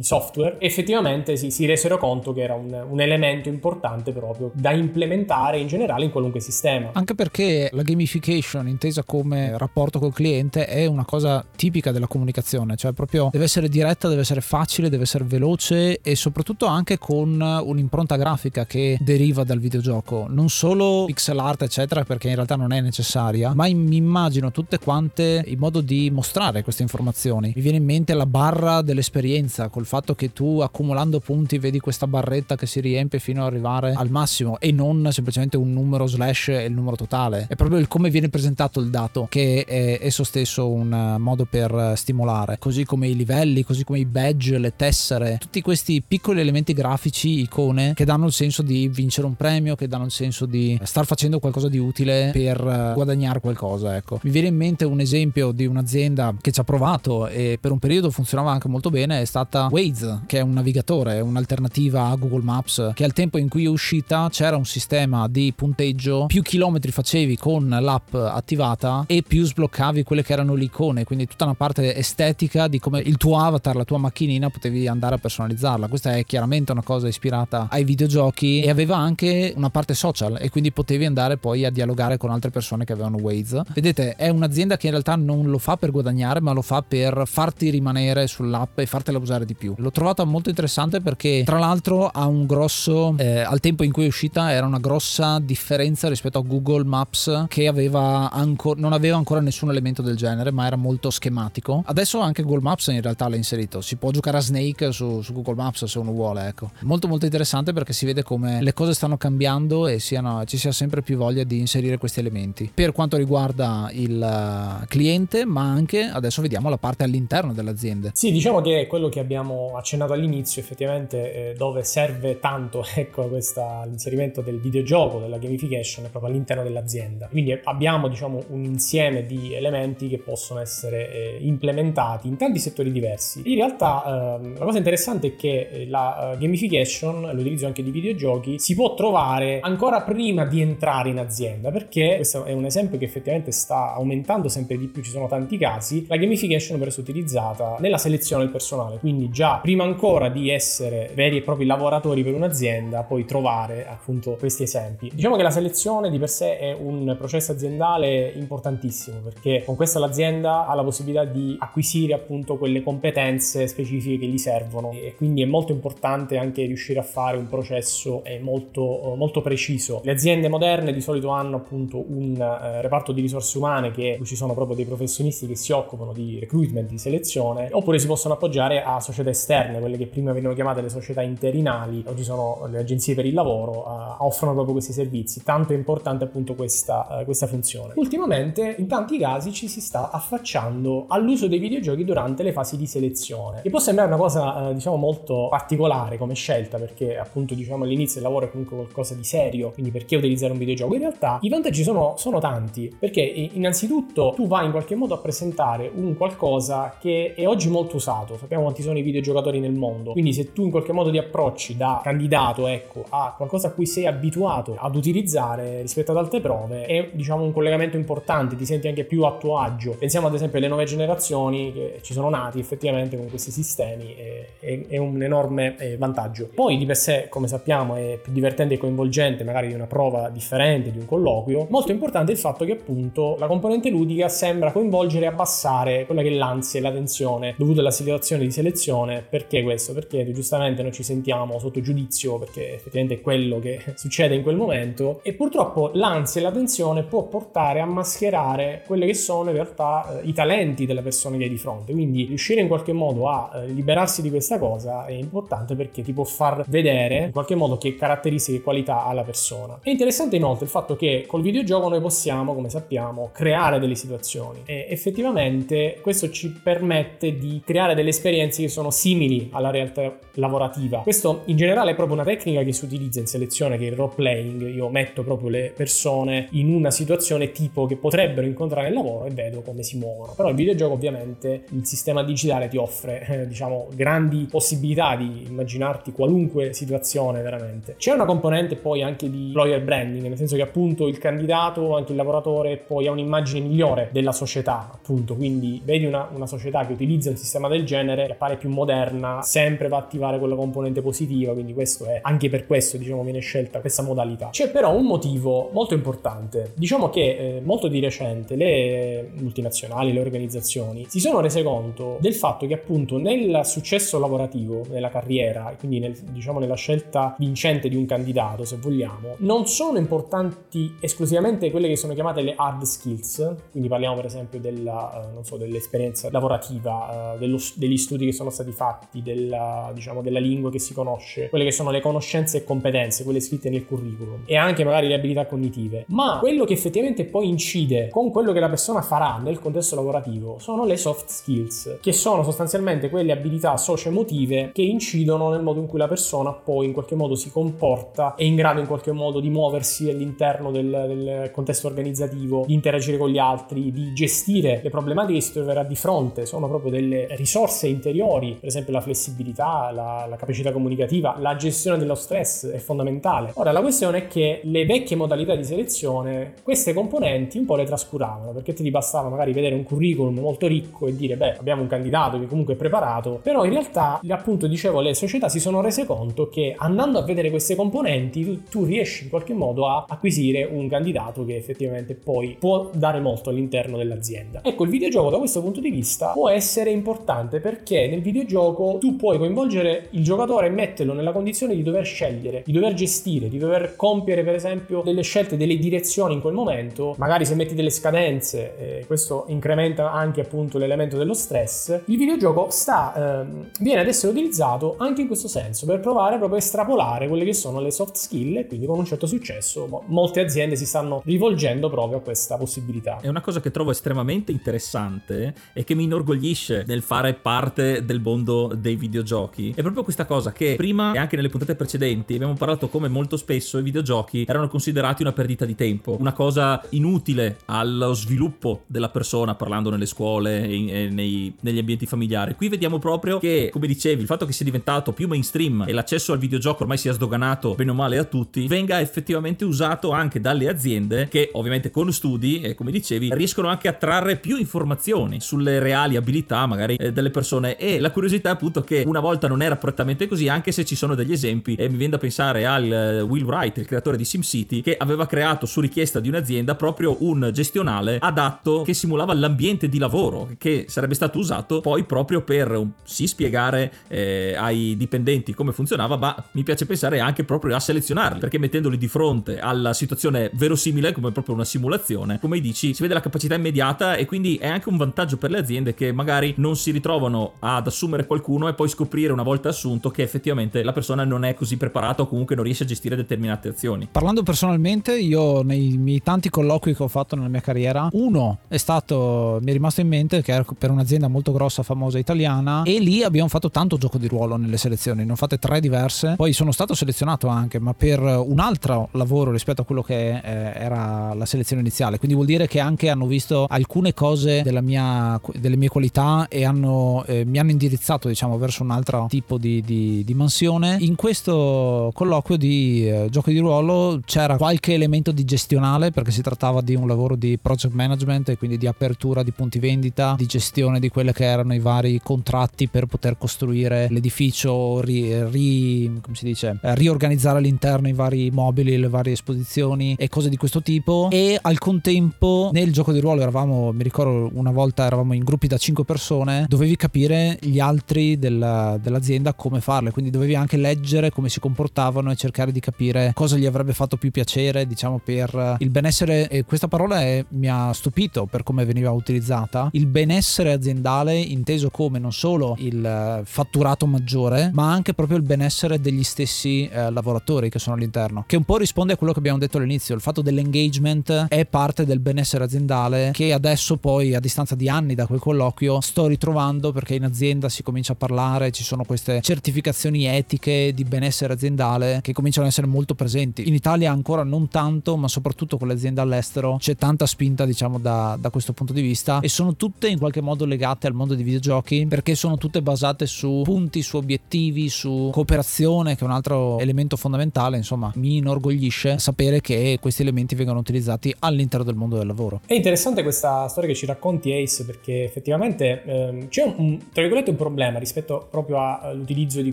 di software, effettivamente si, si resero conto che era un, un, elemento importante proprio da implementare in generale in qualunque sistema. Anche perché la gamification, intesa come rapporto col cliente, è una cosa tipica della comunicazione, cioè proprio deve essere diretta, deve essere facile, deve essere veloce e soprattutto anche con un'impronta grafica che deriva dal videogioco, non solo pixel art eccetera perché in realtà non è necessaria, ma mi immagino tutte quante il modo di mostrare queste informazioni. Mi viene in mente la barra dell'esperienza col fatto che tu accumulando punti vedi questa barretta che si riempie fino ad arrivare al massimo e non semplicemente un numero slash e il numero totale. È proprio il come viene presentato il dato che è esso stesso un modo per stimolare, così come i livelli, così come i badge, le tessere, tutti questi piccoli elementi grafici, icone che danno il senso di vincere un premio, che danno il senso di star facendo qualcosa di utile per guadagnare qualcosa, ecco. Mi viene in mente un esempio di un'azienda che ci ha provato e per un periodo funzionava anche molto bene, è stata Waze, che è un navigatore, un'alternativa a Google Maps, che al tempo in cui è uscita c'era un sistema di punteggio, più chilometri facevi con l'app attivata e più sbloccavi quelle che erano le icone, quindi tutta una parte estetica di come il tuo avatar, la tua macchinina potevi andare a personalizzarla. Questa è chiaramente una cosa ispirata ai videogiochi e aveva anche una parte social e quindi potevi andare poi a dialogare con altre persone che avevano Waze. Vedete, è un'azienda che in realtà non lo fa per guadagnare, ma lo fa per farti rimanere sull'app e fartela usare di più più. L'ho trovata molto interessante perché tra l'altro ha un grosso, eh, al tempo in cui è uscita era una grossa differenza rispetto a Google Maps che aveva anco, non aveva ancora nessun elemento del genere ma era molto schematico. Adesso anche Google Maps in realtà l'ha inserito, si può giocare a Snake su, su Google Maps se uno vuole, ecco. Molto molto interessante perché si vede come le cose stanno cambiando e siano, ci sia sempre più voglia di inserire questi elementi. Per quanto riguarda il eh, cliente ma anche adesso vediamo la parte all'interno dell'azienda. Sì, diciamo che quello che abbiamo abbiamo accennato all'inizio, effettivamente eh, dove serve tanto [LAUGHS] ecco, questa, l'inserimento del videogioco, della gamification, è proprio all'interno dell'azienda. Quindi abbiamo diciamo, un insieme di elementi che possono essere eh, implementati in tanti settori diversi. In realtà ehm, la cosa interessante è che la uh, gamification, l'utilizzo anche di videogiochi, si può trovare ancora prima di entrare in azienda, perché questo è un esempio che effettivamente sta aumentando sempre di più, ci sono tanti casi. La gamification per essere utilizzata nella selezione del personale, quindi già prima ancora di essere veri e propri lavoratori per un'azienda, poi trovare appunto questi esempi. Diciamo che la selezione di per sé è un processo aziendale importantissimo perché con questo l'azienda ha la possibilità di acquisire appunto quelle competenze specifiche che gli servono e quindi è molto importante anche riuscire a fare un processo molto, molto preciso. Le aziende moderne di solito hanno appunto un eh, reparto di risorse umane che ci sono proprio dei professionisti che si occupano di recruitment, di selezione, oppure si possono appoggiare a società esterne, quelle che prima venivano chiamate le società interinali, oggi sono le agenzie per il lavoro, uh, offrono proprio questi servizi. Tanto è importante appunto questa, uh, questa funzione. Ultimamente in tanti casi ci si sta affacciando all'uso dei videogiochi durante le fasi di selezione, che può sembrare una cosa uh, diciamo molto particolare come scelta perché appunto diciamo all'inizio il lavoro è comunque qualcosa di serio, quindi perché utilizzare un videogioco? In realtà i vantaggi sono, sono tanti perché innanzitutto tu vai in qualche modo a presentare un qualcosa che è oggi molto usato, sappiamo quanti sono i videogiocatori nel mondo, quindi se tu in qualche modo ti approcci da candidato ecco, a qualcosa a cui sei abituato ad utilizzare rispetto ad altre prove è diciamo un collegamento importante, ti senti anche più a tuo agio. Pensiamo ad esempio alle nuove generazioni che ci sono nati effettivamente con questi sistemi, è, è, è un enorme eh, vantaggio. Poi di per sé, come sappiamo, è più divertente e coinvolgente magari di una prova differente, di un colloquio. Molto importante il fatto che appunto la componente ludica sembra coinvolgere e abbassare quella che è l'ansia e la tensione dovuta alla situazione di selezione. Perché questo? Perché giustamente noi ci sentiamo sotto giudizio perché effettivamente è quello che [LAUGHS] succede in quel momento e purtroppo l'ansia e la tensione può portare a mascherare quelle che sono in realtà eh, i talenti della persona che hai di fronte. Quindi riuscire in qualche modo a eh, liberarsi di questa cosa è importante perché ti può far vedere in qualche modo che caratteristiche e qualità ha la persona. È interessante inoltre il fatto che col videogioco noi possiamo, come sappiamo, creare delle situazioni e effettivamente questo ci permette di creare delle esperienze che sono simili alla realtà lavorativa. Questo in generale è proprio una tecnica che si utilizza in selezione che è il role playing. Io metto proprio le persone in una situazione tipo che potrebbero incontrare nel lavoro e vedo come si muovono. Però il videogioco ovviamente il sistema digitale ti offre eh, diciamo grandi possibilità di immaginarti qualunque situazione veramente. C'è una componente poi anche di employer branding, nel senso che appunto il candidato, anche il lavoratore poi ha un'immagine migliore della società, appunto, quindi vedi una, una società che utilizza un sistema del genere che appare più moderna, sempre va a attivare quella componente positiva, quindi questo è anche per questo diciamo viene scelta questa modalità. C'è però un motivo molto importante. Diciamo che eh, molto di recente le multinazionali, le organizzazioni si sono rese conto del fatto che appunto nel successo lavorativo, nella carriera, quindi nel, diciamo nella scelta vincente di un candidato, se vogliamo, non sono importanti esclusivamente quelle che sono chiamate le hard skills, quindi parliamo per esempio della, uh, so, dell'esperienza lavorativa, uh, dello, degli studi che sono stati fatti, della, diciamo, della lingua che si conosce, quelle che sono le conoscenze e competenze, quelle scritte nel curriculum e anche magari le abilità cognitive, ma quello che effettivamente poi incide con quello che la persona farà nel contesto lavorativo sono le soft skills, che sono sostanzialmente quelle abilità socio-emotive che incidono nel modo in cui la persona poi in qualche modo si comporta, è in grado in qualche modo di muoversi all'interno del, del contesto organizzativo, di interagire con gli altri, di gestire le problematiche che si troverà di fronte, sono proprio delle risorse interiori, per esempio la flessibilità, la, la capacità comunicativa, la gestione dello stress è fondamentale. Ora la questione è che le vecchie modalità di selezione, queste componenti un po' le trascuravano, perché ti bastava magari vedere un curriculum molto ricco e dire beh abbiamo un candidato che comunque è preparato, però in realtà appunto dicevo le società si sono rese conto che andando a vedere queste componenti tu, tu riesci in qualche modo a acquisire un candidato che effettivamente poi può dare molto all'interno dell'azienda. Ecco, il videogioco da questo punto di vista può essere importante perché nel videogioco tu puoi coinvolgere il giocatore e metterlo nella condizione di dover scegliere, di dover gestire, di dover compiere per esempio delle scelte, delle direzioni in quel momento, magari se metti delle scadenze, eh, questo incrementa anche appunto l'elemento dello stress, il videogioco sta, ehm, viene ad essere utilizzato anche in questo senso per provare proprio a estrapolare quelle che sono le soft skill e quindi con un certo successo molte aziende si stanno rivolgendo proprio a questa possibilità. È una cosa che trovo estremamente interessante e che mi inorgoglisce nel fare parte del mondo mondo dei videogiochi è proprio questa cosa che prima e anche nelle puntate precedenti abbiamo parlato come molto spesso i videogiochi erano considerati una perdita di tempo, una cosa inutile allo sviluppo della persona parlando nelle scuole e nei, negli ambienti familiari. Qui vediamo proprio che, come dicevi, il fatto che sia diventato più mainstream e l'accesso al videogioco ormai sia sdoganato bene o male a tutti, venga effettivamente usato anche dalle aziende che ovviamente con studi, e come dicevi, riescono anche a trarre più informazioni sulle reali abilità magari eh, delle persone e la curiosità è appunto che una volta non era prettamente così anche se ci sono degli esempi e mi viene da pensare al uh, Will Wright, il creatore di SimCity, che aveva creato su richiesta di un'azienda proprio un gestionale adatto che simulava l'ambiente di lavoro che sarebbe stato usato poi proprio per sì spiegare eh, ai dipendenti come funzionava, ma mi piace pensare anche proprio a selezionarli, perché mettendoli di fronte alla situazione verosimile come proprio una simulazione, come dici, si vede la capacità immediata e quindi è anche un vantaggio per le aziende che magari non si ritrovano ad assumere qualcuno e poi scoprire una volta assunto che effettivamente la persona non è così preparata o comunque non riesce a gestire determinate azioni. Parlando personalmente, io nei miei tanti colloqui che ho fatto nella mia carriera, uno è stato, mi è rimasto in mente che era per un'azienda molto grossa, famosa italiana e lì abbiamo fatto tanto gioco di ruolo nelle selezioni, ne ho fatte tre diverse, poi sono stato selezionato anche, ma per un altro lavoro rispetto a quello che eh, era la selezione iniziale, quindi vuol dire che anche hanno visto alcune cose mia, delle mie qualità e hanno, eh, mi hanno indirizzato diciamo verso un altro tipo di, di, di mansione. In questo colloquio di eh, giochi di ruolo c'era qualche elemento di gestionale perché si trattava di un lavoro di project management e quindi di apertura di punti vendita, di gestione di quelli che erano i vari contratti per poter costruire l'edificio, ri, ri, dice, eh, riorganizzare all'interno i vari mobili, le varie esposizioni e cose di questo tipo e al contempo nel gioco di ruolo eravamo, mi ricordo una volta eravamo in gruppi da 5 persone, dovevi capire gli altri della, dell'azienda come farle, quindi dovevi anche leggere come si comportavano e cercare di capire cosa gli avrebbe fatto più piacere, diciamo per il benessere. E questa parola è, mi ha stupito per come veniva utilizzata, il benessere aziendale inteso come non solo il fatturato maggiore, ma anche proprio il benessere degli stessi eh, lavoratori che sono all'interno, che un po' risponde a quello che abbiamo detto all'inizio, il fatto dell'engagement è parte del benessere aziendale che adesso poi a distanza di anni da quel colloquio sto ritrovando perché in azienda si comincia a parlare, ci sono queste certificazioni etiche di benessere aziendale che cominciano ad essere molto presenti. In Italia ancora non tanto, ma soprattutto con le aziende all'estero c'è tanta spinta diciamo da, da questo punto di vista e sono tutte in qualche modo legate al mondo dei videogiochi perché sono tutte basate su punti, su obiettivi, su cooperazione che è un altro elemento fondamentale, insomma mi inorgoglisce sapere che questi elementi vengono utilizzati all'interno del mondo del lavoro. È interessante questa storia che ci racconti Ace perché effettivamente ehm, c'è un, tra virgolette un problema rispetto proprio all'utilizzo di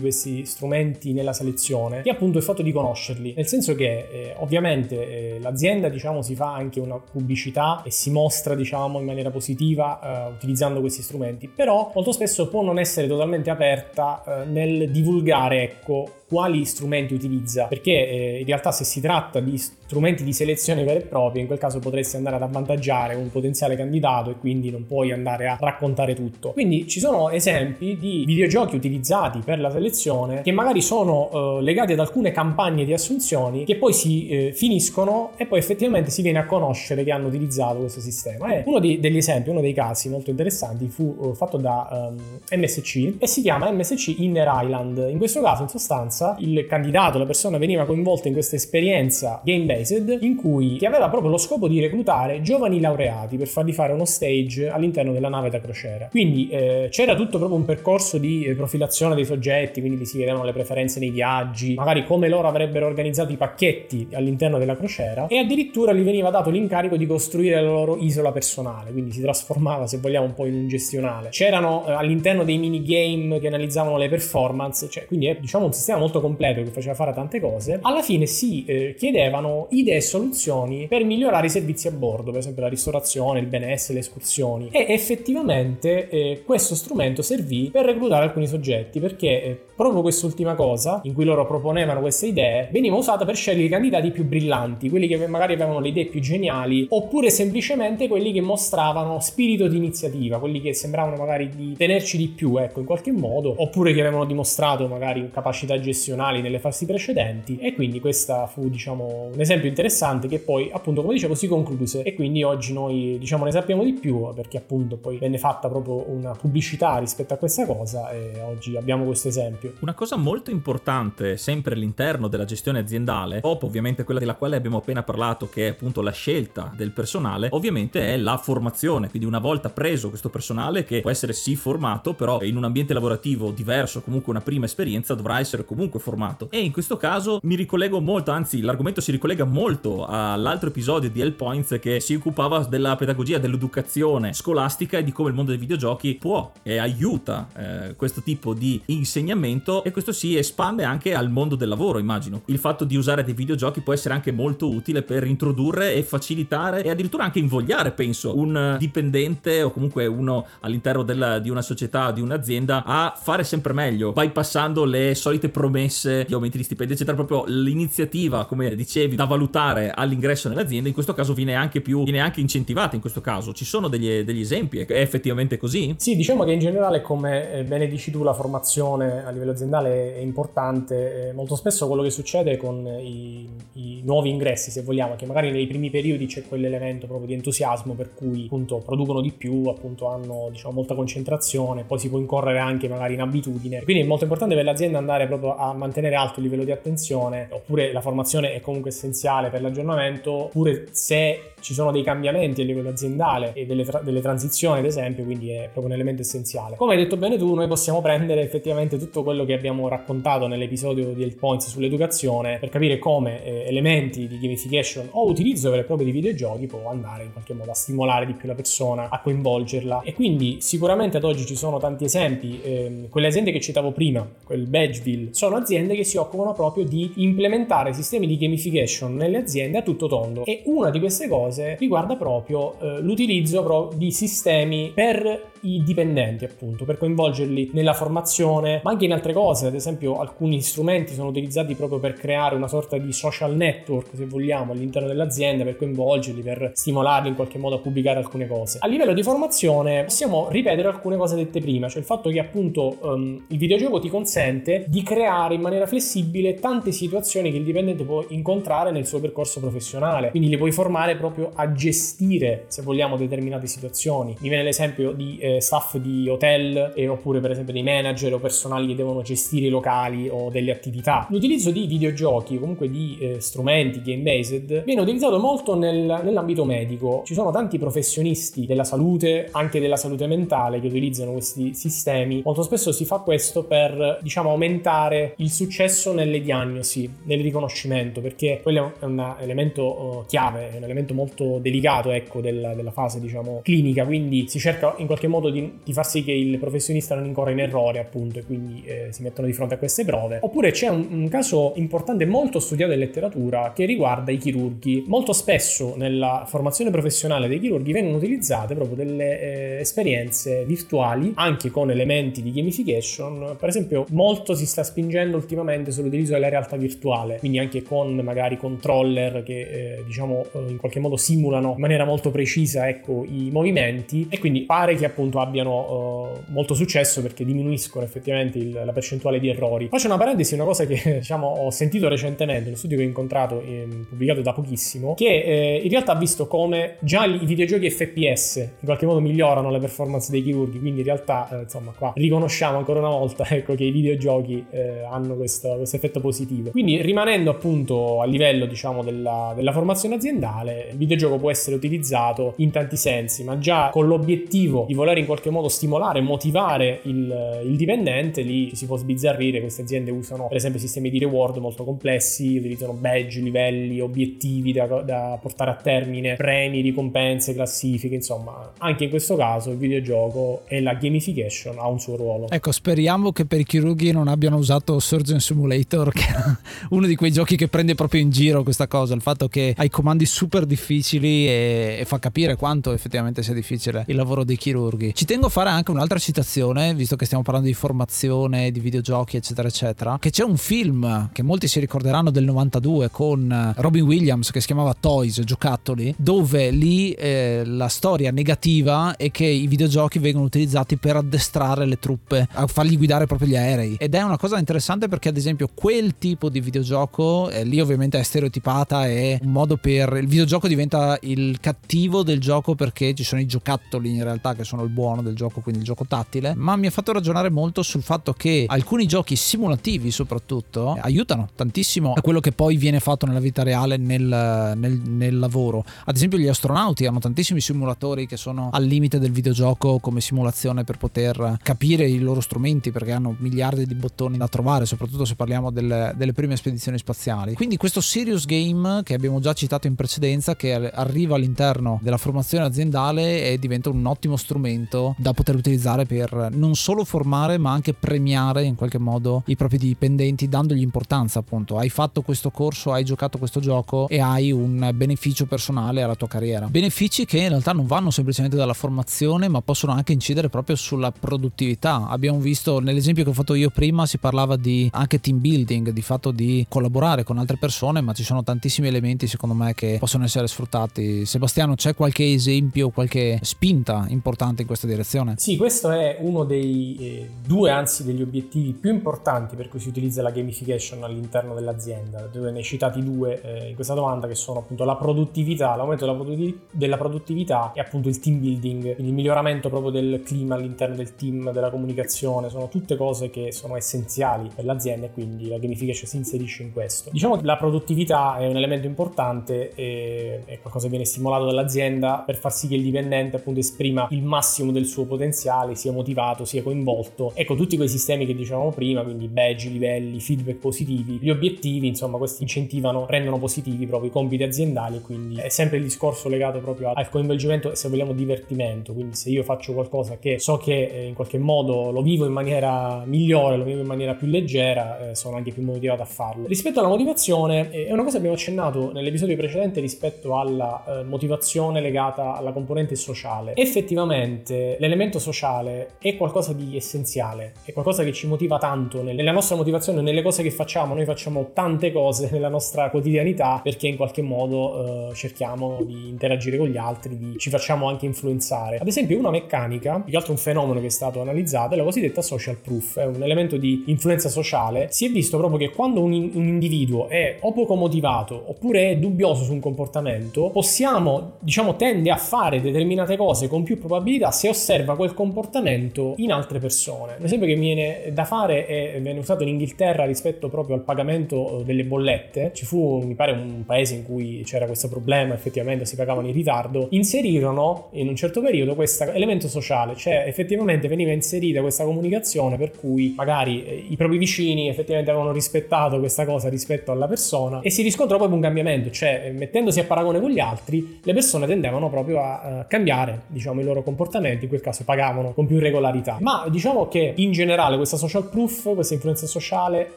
questi strumenti nella selezione che appunto è il fatto di conoscerli, nel senso che eh, ovviamente eh, l'azienda diciamo si fa anche una pubblicità e si mostra diciamo in maniera positiva eh, utilizzando questi strumenti, però molto spesso può non essere totalmente aperta eh, nel divulgare ecco quali strumenti utilizza, perché eh, in realtà se si tratta di strumenti di selezione vere e proprie, in quel caso potresti andare ad avvantaggiare un potenziale candidato e quindi non puoi andare a raccontare tutto. Quindi ci sono esempi di videogiochi utilizzati per la selezione che magari sono eh, legati ad alcune campagne di assunzioni che poi si eh, finiscono e poi effettivamente si viene a conoscere che hanno utilizzato questo sistema. E uno di, degli esempi, uno dei casi molto interessanti fu uh, fatto da um, ehm, MSC e si chiama MSC Inner Island. In questo caso in sostanza sostanza il candidato, la persona veniva coinvolta in questa esperienza game based in cui che aveva proprio lo scopo di reclutare giovani laureati per fargli fare uno stage all'interno della nave da crociera. Quindi eh, c'era tutto proprio un percorso di eh, profilazione dei soggetti, quindi si vedevano le preferenze nei viaggi, magari come loro avrebbero organizzato i pacchetti all'interno della crociera e addirittura gli veniva dato l'incarico di costruire la loro isola personale, quindi si trasformava se vogliamo un po' in un gestionale. C'erano eh, all'interno dei minigame che analizzavano le performance, cioè quindi è diciamo un sistema molto molto completo che faceva fare tante cose, alla fine si eh, chiedevano idee e soluzioni per migliorare i servizi a bordo, per esempio la ristorazione, il benessere, le escursioni. E effettivamente eh, questo strumento servì per reclutare alcuni soggetti, perché eh, proprio quest'ultima cosa, in cui loro proponevano queste idee, veniva usata per scegliere i candidati più brillanti, quelli che magari avevano le idee più geniali, oppure semplicemente quelli che mostravano spirito di iniziativa, quelli che sembravano magari di tenerci di più, ecco, in qualche modo, oppure che avevano dimostrato magari capacità gestionale gestionali nelle fasi precedenti e quindi questo fu diciamo un esempio interessante che poi appunto come dicevo si concluse e quindi oggi noi diciamo ne sappiamo di più perché appunto poi venne fatta proprio una pubblicità rispetto a questa cosa e oggi abbiamo questo esempio. Una cosa molto importante sempre all'interno della gestione aziendale, dopo ovviamente quella della quale abbiamo appena parlato che è appunto la scelta del personale, ovviamente è la formazione, quindi una volta preso questo personale che può essere sì formato, però in un ambiente lavorativo diverso, comunque una prima esperienza dovrà essere comunque formato. E in questo caso mi ricollego molto, anzi l'argomento si ricollega molto all'altro episodio di Hellpoints che si occupava della pedagogia, dell'educazione scolastica e di come il mondo dei videogiochi può e aiuta eh, questo tipo di insegnamento e questo si espande anche al mondo del lavoro, immagino. Il fatto di usare dei videogiochi può essere anche molto utile per introdurre e facilitare e addirittura anche invogliare, penso, un dipendente o comunque uno all'interno della, di una società, di un'azienda a fare sempre meglio, bypassando le solite promesse di aumenti di stipendi, eccetera. Proprio l'iniziativa, come dicevi, da valutare all'ingresso nell'azienda, in questo caso viene anche più, viene anche incentivata. In questo caso ci sono degli, degli esempi, è effettivamente così? Sì, diciamo che in generale, come eh, bene dici tu, la formazione a livello aziendale è importante. Molto spesso quello che succede con i, i nuovi ingressi, se vogliamo, che magari nei primi periodi c'è quell'elemento proprio di entusiasmo per cui appunto producono di più, appunto hanno diciamo molta concentrazione, poi si può incorrere anche magari in abitudine. Quindi è molto importante per l'azienda andare proprio a mantenere alto il livello di attenzione, oppure la formazione è comunque essenziale per l'aggiornamento, oppure se ci sono dei cambiamenti a livello aziendale e delle, tra- delle, transizioni ad esempio, quindi è proprio un elemento essenziale. Come hai detto bene tu, noi possiamo prendere effettivamente tutto quello che abbiamo raccontato nell'episodio di Points sull'educazione per capire come eh, elementi di gamification o utilizzo vero e proprio di videogiochi può andare in qualche modo a stimolare di più la persona, a coinvolgerla e quindi sicuramente ad oggi ci sono tanti esempi, eh, quelle aziende che citavo prima, quel Badgeville, sono aziende che si occupano proprio di implementare sistemi di gamification nelle aziende a tutto tondo. E una di queste cose riguarda proprio eh, l'utilizzo di sistemi per i dipendenti, appunto, per coinvolgerli nella formazione, ma anche in altre cose. Ad esempio, alcuni strumenti sono utilizzati proprio per creare una sorta di social network, se vogliamo, all'interno dell'azienda, per coinvolgerli, per stimolarli in qualche modo a pubblicare alcune cose. A livello di formazione possiamo ripetere alcune cose dette prima, cioè il fatto che appunto um, il videogioco ti consente di creare in maniera flessibile tante situazioni che il dipendente può incontrare nel suo percorso professionale, quindi li puoi formare proprio a gestire, se vogliamo, determinate situazioni. Mi viene l'esempio di eh, staff di hotel e oppure per esempio dei manager o personali che devono gestire i locali o delle attività. L'utilizzo di videogiochi o comunque di eh, strumenti game based viene utilizzato molto nel, nell'ambito medico. Ci sono tanti professionisti della salute, anche della salute mentale, che utilizzano questi sistemi. Molto spesso si fa questo per diciamo aumentare il successo nelle diagnosi, nel riconoscimento, perché quello è un elemento uh, chiave, è un elemento molto delicato ecco, della, della fase diciamo clinica, quindi si cerca in qualche modo modo di, di, far sì che il professionista non incorra in errore, appunto, e quindi eh, si mettono di fronte a queste prove. Oppure c'è un, un, caso importante, molto studiato in letteratura, che riguarda i chirurghi. Molto spesso nella formazione professionale dei chirurghi vengono utilizzate proprio delle eh, esperienze virtuali, anche con elementi di gamification. Per esempio, molto si sta spingendo ultimamente sull'utilizzo della realtà virtuale, quindi anche con magari controller che eh, diciamo eh, in qualche modo simulano in maniera molto precisa ecco, i movimenti e quindi pare che appunto appunto abbiano uh, molto successo perché diminuiscono effettivamente il, la percentuale di errori. Faccio una parentesi, una cosa che [LAUGHS] diciamo ho sentito recentemente, uno studio che ho incontrato, in, pubblicato da pochissimo, che eh, in realtà ha visto come già i videogiochi FPS in qualche modo migliorano le performance dei chirurghi, quindi in realtà eh, insomma qua riconosciamo ancora una volta [LAUGHS] ecco, che i videogiochi eh, hanno questo, questo, effetto positivo. Quindi rimanendo appunto a livello diciamo della, della formazione aziendale, il videogioco può essere utilizzato in tanti sensi, ma già con l'obiettivo di voler in qualche modo stimolare, motivare il, il dipendente, lì si può sbizzarrire, queste aziende usano per esempio sistemi di reward molto complessi, utilizzano badge, livelli, obiettivi da, da portare a termine, premi, ricompense, classifiche, insomma anche in questo caso il videogioco e la gamification ha un suo ruolo. Ecco, speriamo che per i chirurghi non abbiano usato Surgeon Simulator, che è uno di quei giochi che prende proprio in giro questa cosa, il fatto che hai comandi super difficili e, e fa capire quanto effettivamente sia difficile il lavoro dei chirurghi videogiochi. Ci tengo a fare anche un'altra citazione, visto che stiamo parlando di formazione, di videogiochi, eccetera, eccetera, che c'è un film che molti si ricorderanno del 92 con Robin Williams che si chiamava Toys, giocattoli, dove lì eh, la storia negativa è che i videogiochi vengono utilizzati per addestrare le truppe, a fargli guidare proprio gli aerei. Ed è una cosa interessante perché ad esempio quel tipo di videogioco, eh, lì ovviamente è stereotipata, è un modo per... il videogioco diventa il cattivo del gioco perché ci sono i giocattoli in realtà che sono il buono del gioco, quindi il gioco tattile, ma mi ha fatto ragionare molto sul fatto che alcuni giochi simulativi soprattutto aiutano tantissimo a quello che poi viene fatto nella vita reale nel, nel, nel lavoro. Ad esempio gli astronauti hanno tantissimi simulatori che sono al limite del videogioco come simulazione per poter capire i loro strumenti perché hanno miliardi di bottoni da trovare, soprattutto se parliamo delle, delle prime spedizioni spaziali. Quindi questo serious game che abbiamo già citato in precedenza che arriva all'interno della formazione aziendale e diventa un ottimo strumento da poter utilizzare per non solo formare ma anche premiare in qualche modo i propri dipendenti dandogli importanza appunto. Hai fatto questo corso, hai giocato questo gioco e hai un beneficio personale alla tua carriera. Benefici che in realtà non vanno semplicemente dalla formazione ma possono anche incidere proprio sulla produttività. Abbiamo visto nell'esempio che ho fatto io prima si parlava di anche team building, di fatto di collaborare con altre persone ma ci sono tantissimi elementi secondo me che possono essere sfruttati. Sebastiano c'è qualche esempio, qualche spinta importante in questa direzione? Sì, questo è uno dei eh, due anzi degli obiettivi più importanti per cui si utilizza la gamification all'interno dell'azienda, dove ne hai citati due eh, in questa domanda che sono appunto la produttività, l'aumento della, produttiv- della produttività e appunto il team building, il miglioramento proprio del clima all'interno del team, della comunicazione, sono tutte cose che sono essenziali per l'azienda e quindi la gamification si inserisce in questo. Diciamo che la produttività è un elemento importante e è qualcosa che viene stimolato dall'azienda per far sì che il dipendente appunto esprima il massimo del suo potenziale, sia motivato, sia coinvolto. Ecco, tutti quei sistemi che dicevamo prima, quindi badge, livelli, feedback positivi, gli obiettivi, insomma, questi incentivano, rendono positivi proprio i compiti aziendali quindi è sempre il discorso legato proprio al coinvolgimento e se vogliamo divertimento. Quindi se io faccio qualcosa che so che eh, in qualche modo lo vivo in maniera migliore, lo vivo in maniera più leggera, eh, sono anche più motivato a farlo. Rispetto alla motivazione, eh, è una cosa che abbiamo accennato nell'episodio precedente rispetto alla motivazione legata alla componente sociale. Effettivamente l'elemento sociale è qualcosa di essenziale, è qualcosa che ci motiva tanto nella nostra motivazione, nelle cose che facciamo. Noi facciamo tante cose [LAUGHS] nella nostra quotidianità perché in qualche modo eh, cerchiamo di interagire con gli altri, di, ci facciamo anche influenzare. Ad esempio una meccanica, più che altro un fenomeno che è stato analizzato, è la cosiddetta social proof, è un elemento di influenza sociale. Si è visto proprio che quando un, un individuo è o poco motivato oppure è dubbioso su un comportamento, possiamo, diciamo, tende a fare determinate cose con più probabilità se osserva quel comportamento in altre persone. Un esempio che mi viene da fare è viene usato in Inghilterra rispetto proprio al pagamento eh, delle bollette. Ci fu, mi pare, un paese in cui c'era questo problema, effettivamente si pagavano in ritardo. Inserirono in un certo periodo questo elemento sociale, cioè effettivamente veniva inserita questa comunicazione per cui magari eh, i propri vicini effettivamente avevano rispettato questa cosa rispetto alla persona e si riscontrò proprio un cambiamento, cioè eh, mettendosi a paragone con gli altri, le persone tendevano proprio a, cambiare, diciamo, i loro comportamenti, in quel caso pagavano con più regolarità. Ma diciamo che in generale questa social proof, questa influenza sociale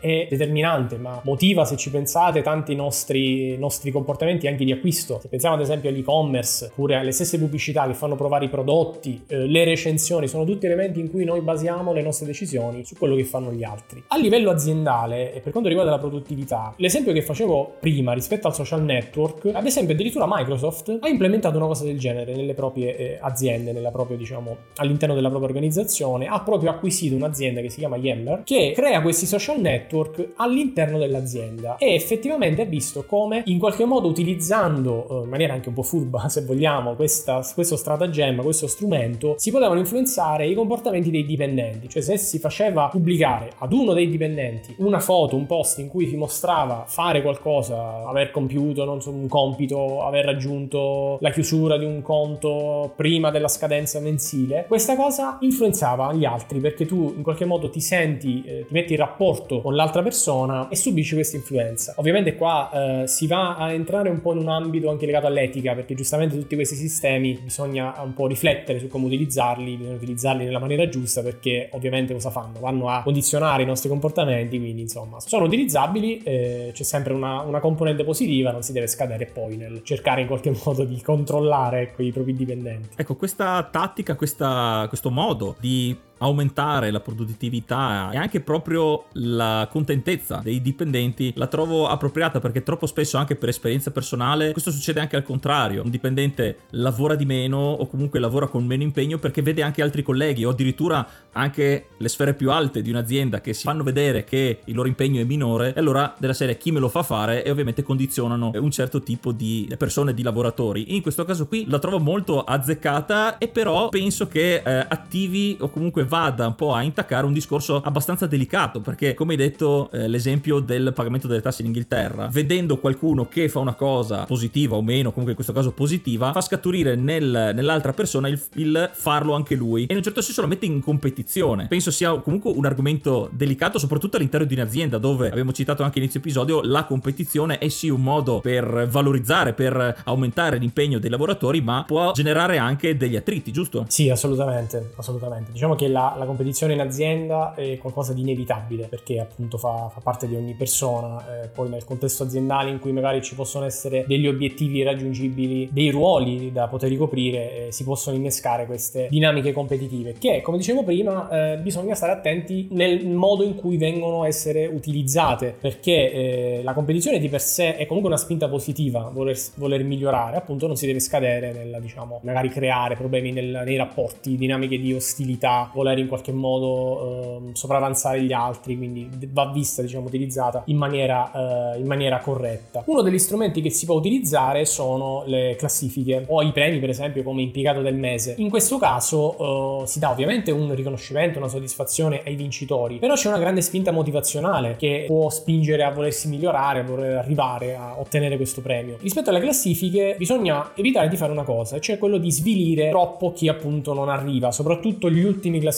è determinante, ma motiva, se ci pensate, tanti nostri, nostri comportamenti anche di acquisto. Se pensiamo ad esempio all'e-commerce, oppure alle stesse pubblicità che fanno provare i prodotti, eh, le recensioni, sono tutti elementi in cui noi basiamo le nostre decisioni su quello che fanno gli altri. A livello aziendale, e per quanto riguarda la produttività, l'esempio che facevo prima rispetto al social network, ad esempio addirittura Microsoft ha implementato una cosa del genere nelle proprie eh, aziende, nella propria, diciamo, all'interno della propria organizzazione, ha proprio acquisito un'azienda che si chiama Yammer, che crea questi social network all'interno dell'azienda. E effettivamente ha visto come in qualche modo utilizzando eh, in maniera anche un po' furba, [LAUGHS] se vogliamo, questa, questo stratagemma, questo strumento, si potevano influenzare i comportamenti dei dipendenti, cioè se si faceva pubblicare ad uno dei dipendenti una foto, un post in cui si mostrava fare qualcosa, aver compiuto non so, un compito, aver raggiunto la chiusura di un conto prima della scadenza mensile, questa cosa influenzava gli altri perché tu in qualche modo ti senti, eh, ti metti in rapporto con l'altra persona e subisci questa influenza. Ovviamente qua eh, si va a entrare un po' in un ambito anche legato all'etica perché giustamente tutti questi sistemi bisogna un po' riflettere su come utilizzarli, bisogna utilizzarli nella maniera giusta perché ovviamente cosa fanno? Vanno a condizionare i nostri comportamenti, quindi insomma sono utilizzabili, eh, c'è sempre una, una componente positiva, non si deve scadere poi nel cercare in qualche [LAUGHS] modo di controllare ecco, i propri dipendenti. Ecco, questa tattica tattica, questa, questo modo di aumentare la produttività e anche proprio la contentezza dei dipendenti la trovo appropriata perché troppo spesso anche per esperienza personale questo succede anche al contrario. Un dipendente lavora di meno o comunque lavora con meno impegno perché vede anche altri colleghi o addirittura anche le sfere più alte di un'azienda che si fanno vedere che il loro impegno è minore e allora della serie chi me lo fa fare e ovviamente condizionano un certo tipo di persone di lavoratori. In questo caso qui la trovo molto azzeccata e però penso che eh, attivi o comunque vada un po' a intaccare un discorso abbastanza delicato, perché come hai detto eh, l'esempio del pagamento delle tasse in Inghilterra, vedendo qualcuno che fa una cosa positiva o meno, comunque in questo caso positiva, fa scaturire nel, nell'altra persona il, il, farlo anche lui e in un certo senso lo mette in competizione. Penso sia comunque un argomento delicato, soprattutto all'interno di un'azienda dove abbiamo citato anche inizio episodio, la competizione è sì un modo per valorizzare, per aumentare l'impegno dei lavoratori, ma può generare anche degli attriti, giusto? Sì, assolutamente, assolutamente. Diciamo che la, la, competizione in azienda è qualcosa di inevitabile perché appunto fa, fa parte di ogni persona, eh, poi nel contesto aziendale in cui magari ci possono essere degli obiettivi raggiungibili, dei ruoli da poter ricoprire, eh, si possono innescare queste dinamiche competitive che come dicevo prima eh, bisogna stare attenti nel modo in cui vengono a essere utilizzate perché eh, la competizione di per sé è comunque una spinta positiva, voler, voler migliorare, appunto non si deve scadere nel diciamo magari creare problemi nel, nei rapporti, dinamiche di ostilità, voler in qualche modo eh, sopravanzare gli altri, quindi va vista, diciamo, utilizzata in maniera, eh, in maniera corretta. Uno degli strumenti che si può utilizzare sono le classifiche o i premi, per esempio, come impiegato del mese. In questo caso eh, si dà ovviamente un riconoscimento, una soddisfazione ai vincitori, però c'è una grande spinta motivazionale che può spingere a volersi migliorare, a voler arrivare a ottenere questo premio. Rispetto alle classifiche bisogna evitare di fare una cosa, cioè quello di svilire troppo chi appunto non arriva, soprattutto gli ultimi classificati.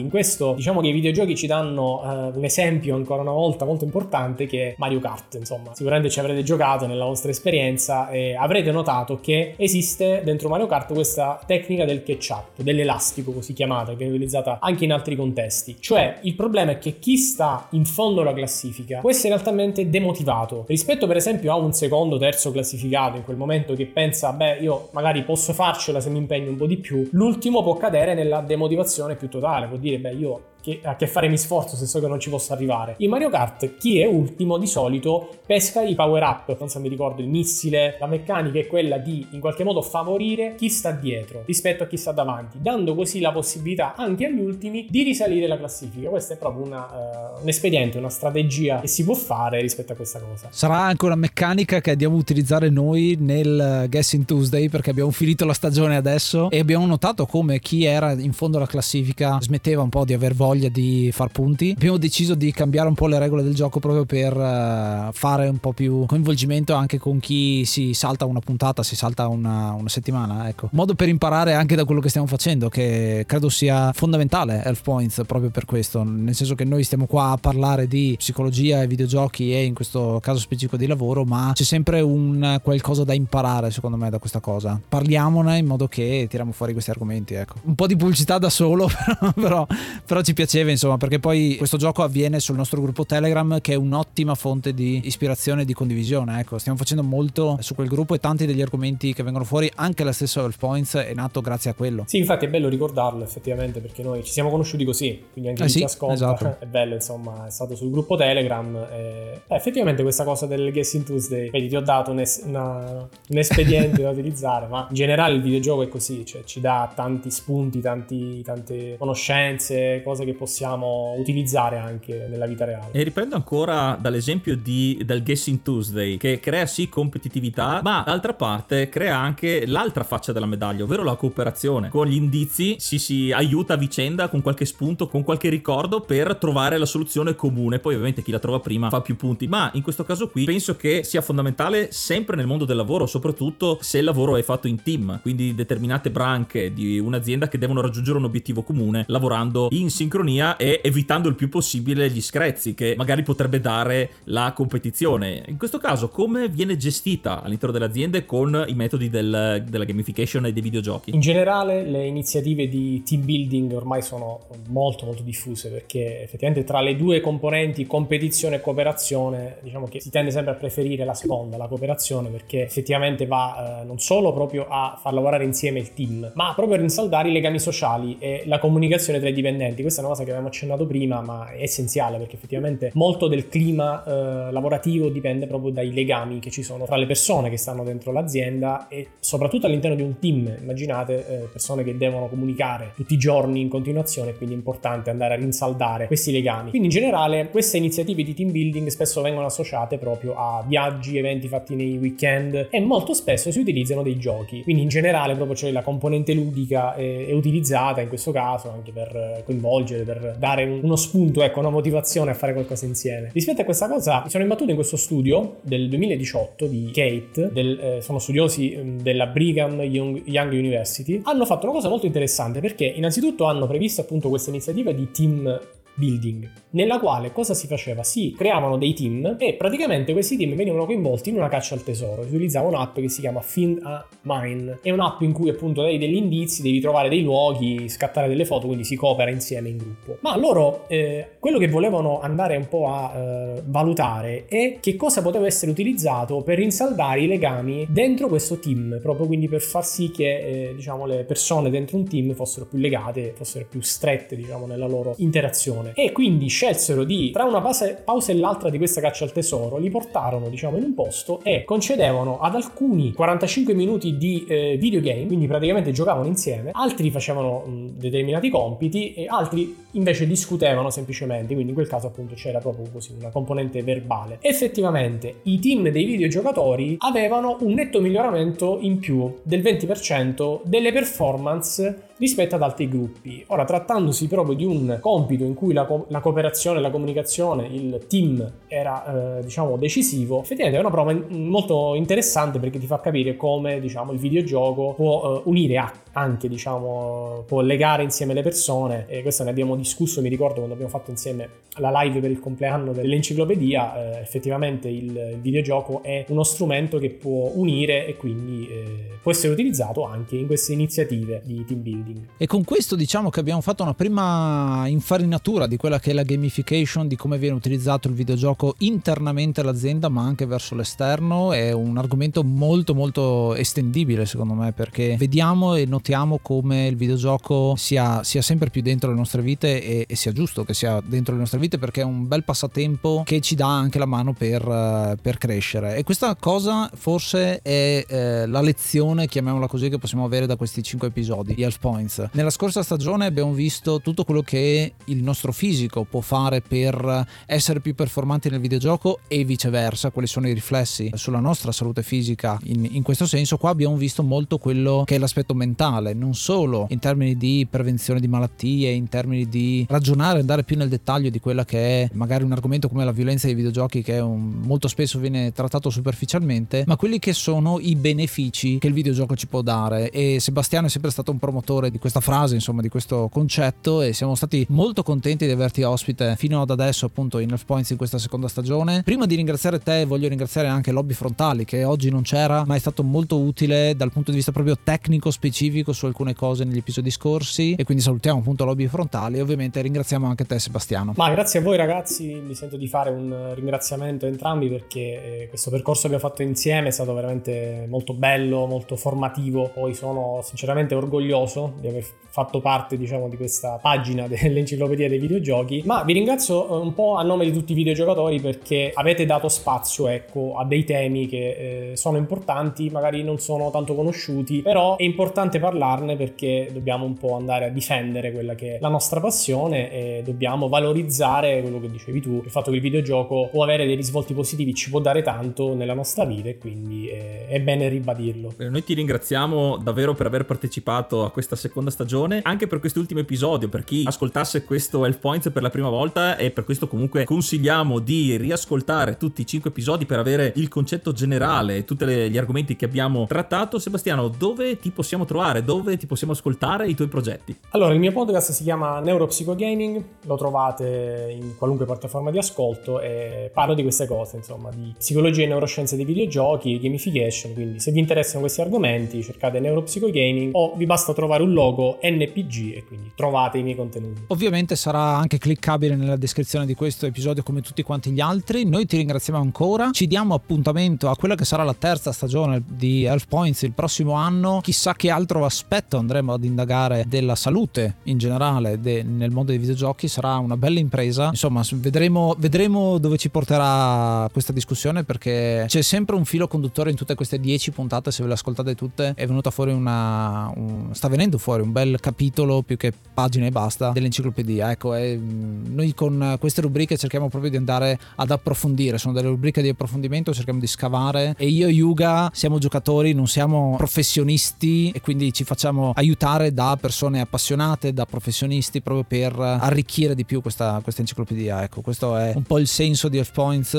In questo diciamo che i videogiochi ci danno uh, un esempio ancora una volta molto importante che è Mario Kart, insomma. Sicuramente ci avrete giocato nella vostra esperienza e avrete notato che esiste dentro Mario Kart questa tecnica del catch-up, dell'elastico così chiamata, che viene utilizzata anche in altri contesti. Cioè, il problema è che chi sta in fondo alla classifica può essere altamente demotivato rispetto per esempio a un secondo, terzo classificato in quel momento che pensa, beh, io magari posso farcela se mi impegno un po' di più, l'ultimo può cadere nella demotivazione più totale, vuol dire, beh, io che, a che fare mi sforzo se so che non ci posso arrivare. In Mario Kart chi è ultimo di solito pesca i power up, non so mi ricordo il missile, la meccanica è quella di in qualche modo favorire chi sta dietro rispetto a chi sta davanti, dando così la possibilità anche agli ultimi di risalire la classifica. Questo è proprio una, uh, un espediente, una strategia che si può fare rispetto a questa cosa. Sarà anche una meccanica che andiamo a utilizzare noi nel Guessing Tuesday perché abbiamo finito la stagione adesso e abbiamo notato come chi era in fondo alla classifica smetteva un po' di aver voglia voglia di far punti. Abbiamo deciso di cambiare un po' le regole del gioco proprio per uh, fare un po' più coinvolgimento anche con chi si salta una puntata, si salta una, una settimana. Ecco, modo per imparare anche da quello che stiamo facendo, che credo sia fondamentale Elf Points proprio per questo. Nel senso che noi stiamo qua a parlare di psicologia e videogiochi e in questo caso specifico di lavoro, ma c'è sempre un qualcosa da imparare secondo me da questa cosa. Parliamone in modo che tiriamo fuori questi argomenti. Ecco, un po' di pubblicità da solo, però, [LAUGHS] però, però ci piaceva insomma perché poi questo gioco avviene sul nostro gruppo Telegram che è un'ottima fonte di ispirazione e di condivisione ecco stiamo facendo molto su quel gruppo e tanti degli argomenti che vengono fuori anche la stessa Elf Points è nato grazie a quello sì infatti è bello ricordarlo effettivamente perché noi ci siamo conosciuti così quindi anche eh chi sì, ci ascolta esatto. [LAUGHS] è bello insomma è stato sul gruppo Telegram e... eh, effettivamente questa cosa del Guessing Tuesday vedi ti ho dato un, es- una... un espediente [LAUGHS] da utilizzare ma in generale il videogioco è così cioè ci dà tanti spunti tanti, tante conoscenze cose che che possiamo utilizzare anche nella vita reale. E riprendo ancora dall'esempio di, del Guessing Tuesday, che crea sì competitività, ma d'altra parte crea anche l'altra faccia della medaglia, ovvero la cooperazione. Con gli indizi si, si aiuta a vicenda con qualche spunto, con qualche ricordo per trovare la soluzione comune. Poi ovviamente chi la trova prima fa più punti, ma in questo caso qui penso che sia fondamentale sempre nel mondo del lavoro, soprattutto se il lavoro è fatto in team, quindi determinate branche di un'azienda che devono raggiungere un obiettivo comune lavorando in sincronia sincronia e evitando il più possibile gli screzzi che magari potrebbe dare la competizione. In questo caso come viene gestita all'interno delle aziende con i metodi del, della gamification e dei videogiochi? In generale le iniziative di team building ormai sono molto molto diffuse perché effettivamente tra le due componenti competizione e cooperazione diciamo che si tende sempre a preferire la seconda, la cooperazione perché effettivamente va eh, non solo proprio a far lavorare insieme il team ma proprio a rinsaldare i legami sociali e la comunicazione tra i dipendenti. Questa è una cosa che avevamo accennato prima ma è essenziale perché effettivamente molto del clima eh, lavorativo dipende proprio dai legami che ci sono tra le persone che stanno dentro l'azienda e soprattutto all'interno di un team. Immaginate eh, persone che devono comunicare tutti i giorni in continuazione, quindi è importante andare a rinsaldare questi legami. Quindi in generale queste iniziative di team building spesso vengono associate proprio a viaggi, eventi fatti nei weekend e molto spesso si utilizzano dei giochi. Quindi in generale proprio c'è la componente ludica è, è utilizzata in questo caso anche per coinvolgere, per dare uno spunto, ecco, una motivazione a fare qualcosa insieme. Rispetto a questa cosa mi sono imbattuto in questo studio del 2018 di Kate, del, eh, sono studiosi mm, della Brigham Young, Young University, hanno fatto una cosa molto interessante perché innanzitutto hanno previsto appunto questa iniziativa di team building, nella quale cosa si faceva? Si creavano dei team e praticamente questi team venivano coinvolti in una caccia al tesoro. Si utilizzava un'app che si chiama Find a Mine. È un'app in cui appunto dai degli indizi, devi trovare dei luoghi, scattare delle foto, quindi si coopera insieme in gruppo. Ma loro eh, quello che volevano andare un po' a eh, valutare è che cosa poteva essere utilizzato per rinsaldare i legami dentro questo team, proprio quindi per far sì che eh, diciamo le persone dentro un team fossero più legate, fossero più strette diciamo nella loro interazione persone e quindi scelsero di tra una pausa e l'altra di questa caccia al tesoro li portarono diciamo in un posto e concedevano ad alcuni 45 minuti di eh, videogame quindi praticamente giocavano insieme altri facevano mh, determinati compiti e altri invece discutevano semplicemente quindi in quel caso appunto c'era proprio così una componente verbale effettivamente i team dei videogiocatori avevano un netto miglioramento in più del 20% delle performance rispetto ad altri gruppi. Ora, trattandosi proprio di un compito in cui la, co- la cooperazione, la comunicazione, il team era eh, diciamo decisivo, effettivamente è una prova in- molto interessante perché ti fa capire come diciamo il videogioco può eh, unire a- anche diciamo può legare insieme le persone. E questo ne abbiamo discusso mi ricordo quando abbiamo fatto insieme la live per il compleanno dell'enciclopedia eh, effettivamente il, il, videogioco è uno strumento che può unire e quindi eh, può essere utilizzato anche in queste iniziative di team building. E con questo diciamo che abbiamo fatto una prima infarinatura di quella che è la gamification di come viene utilizzato il videogioco internamente all'azienda ma anche verso l'esterno è un argomento molto molto estendibile secondo me perché vediamo e notiamo come il videogioco sia, sia sempre più dentro le nostre vite e, e, sia giusto che sia dentro le nostre vite perché è un bel passatempo che ci dà anche la mano per, uh, per crescere. E questa cosa forse è eh, la lezione, chiamiamola così, che possiamo avere da questi 5 episodi di Health Points. Nella scorsa stagione abbiamo visto tutto quello che il nostro fisico può fare per essere più performanti nel videogioco e viceversa, quali sono i riflessi sulla nostra salute fisica in, in questo senso. Qua abbiamo visto molto quello che è l'aspetto mentale non solo in termini di prevenzione di malattie, in termini di ragionare, andare più nel dettaglio di quella che è magari un argomento come la violenza dei videogiochi che un, molto spesso viene trattato superficialmente, ma quelli che sono i benefici che il videogioco ci può dare. E Sebastiano è sempre stato un promotore di questa frase, insomma, di questo concetto e siamo stati molto contenti di averti ospite fino ad adesso appunto in Elf Points in questa seconda stagione. Prima di ringraziare te voglio ringraziare anche Lobby Frontali che oggi non c'era, ma è stato molto utile dal punto di vista proprio tecnico specifico su alcune cose negli episodi scorsi e quindi salutiamo appunto Lobby Frontali e ovviamente ringraziamo anche te Sebastiano. Ma grazie a voi ragazzi, mi sento di fare un ringraziamento a entrambi perché eh, questo percorso che abbiamo fatto insieme è stato veramente molto bello, molto formativo, poi sono sinceramente orgoglioso di aver fatto parte diciamo di questa pagina [LAUGHS] dell'enciclopedia dei videogiochi. Ma vi ringrazio eh, un po' a nome di tutti i videogiocatori perché avete dato spazio ecco a dei temi che eh, sono importanti magari non sono tanto conosciuti però è importante parlarne perché dobbiamo un po' andare a difendere quella che è la nostra passione e dobbiamo valorizzare quello che dicevi tu il fatto che il videogioco può avere dei risvolti positivi ci può dare tanto nella nostra vita e quindi è, è bene ribadirlo. Noi ti ringraziamo davvero per aver partecipato a questa seconda stagione anche per quest'ultimo episodio, per chi ascoltasse questo Elf Points per la prima volta e per questo comunque consigliamo di riascoltare tutti i 5 episodi per avere il concetto generale e tutti gli argomenti che abbiamo trattato. Sebastiano, dove ti possiamo trovare? Dove ti possiamo ascoltare i tuoi progetti? Allora, il mio podcast si chiama Neuropsychogaming, lo trovate in qualunque piattaforma di ascolto e parlo di queste cose, insomma, di psicologia e neuroscienze dei videogiochi, gamification, quindi se vi interessano questi argomenti cercate Neuropsychogaming o vi basta trovare un logo NPG e quindi trovate i miei contenuti. Ovviamente sarà anche cliccabile nella descrizione di questo episodio come tutti quanti gli altri. Noi ti ringraziamo ancora, ci diamo appuntamento a quella che sarà la terza stagione di Health Points il prossimo anno. Chissà che altro aspetto andremo ad indagare della salute in generale de- nel mondo dei videogiochi. Sarà una bella impresa. Insomma, vedremo, vedremo dove ci porterà questa discussione perché c'è sempre un filo conduttore in tutte queste dieci puntate. Se ve le ascoltate tutte, è venuta fuori una. Un, sta venendo fuori un bel capitolo più che pagine e basta dell'enciclopedia. Ecco, e, noi con queste rubriche cerchiamo proprio di andare ad approfondire. Sono delle rubriche di approfondimento, cerchiamo di scavare. E io e Yuga siamo giocatori, non siamo professionisti e quindi ci facciamo aiutare da persone appassionate, da professionisti proprio per arricchire di più questa, questa enciclopedia. Ecco, questo è un po' il senso di F-Points.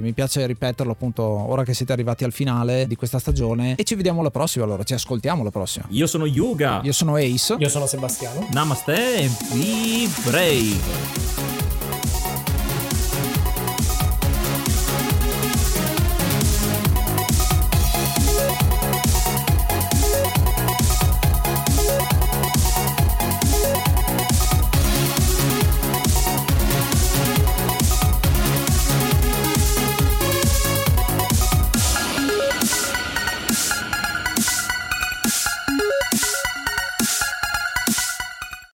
Mi piace ripeterlo appunto ora che siete arrivati al finale di questa stagione. E ci vediamo la prossima. Allora, ci ascoltiamo la prossima. Io sono Yuga. Io sono Ace. Io sono Sebastiano. Namaste e be League.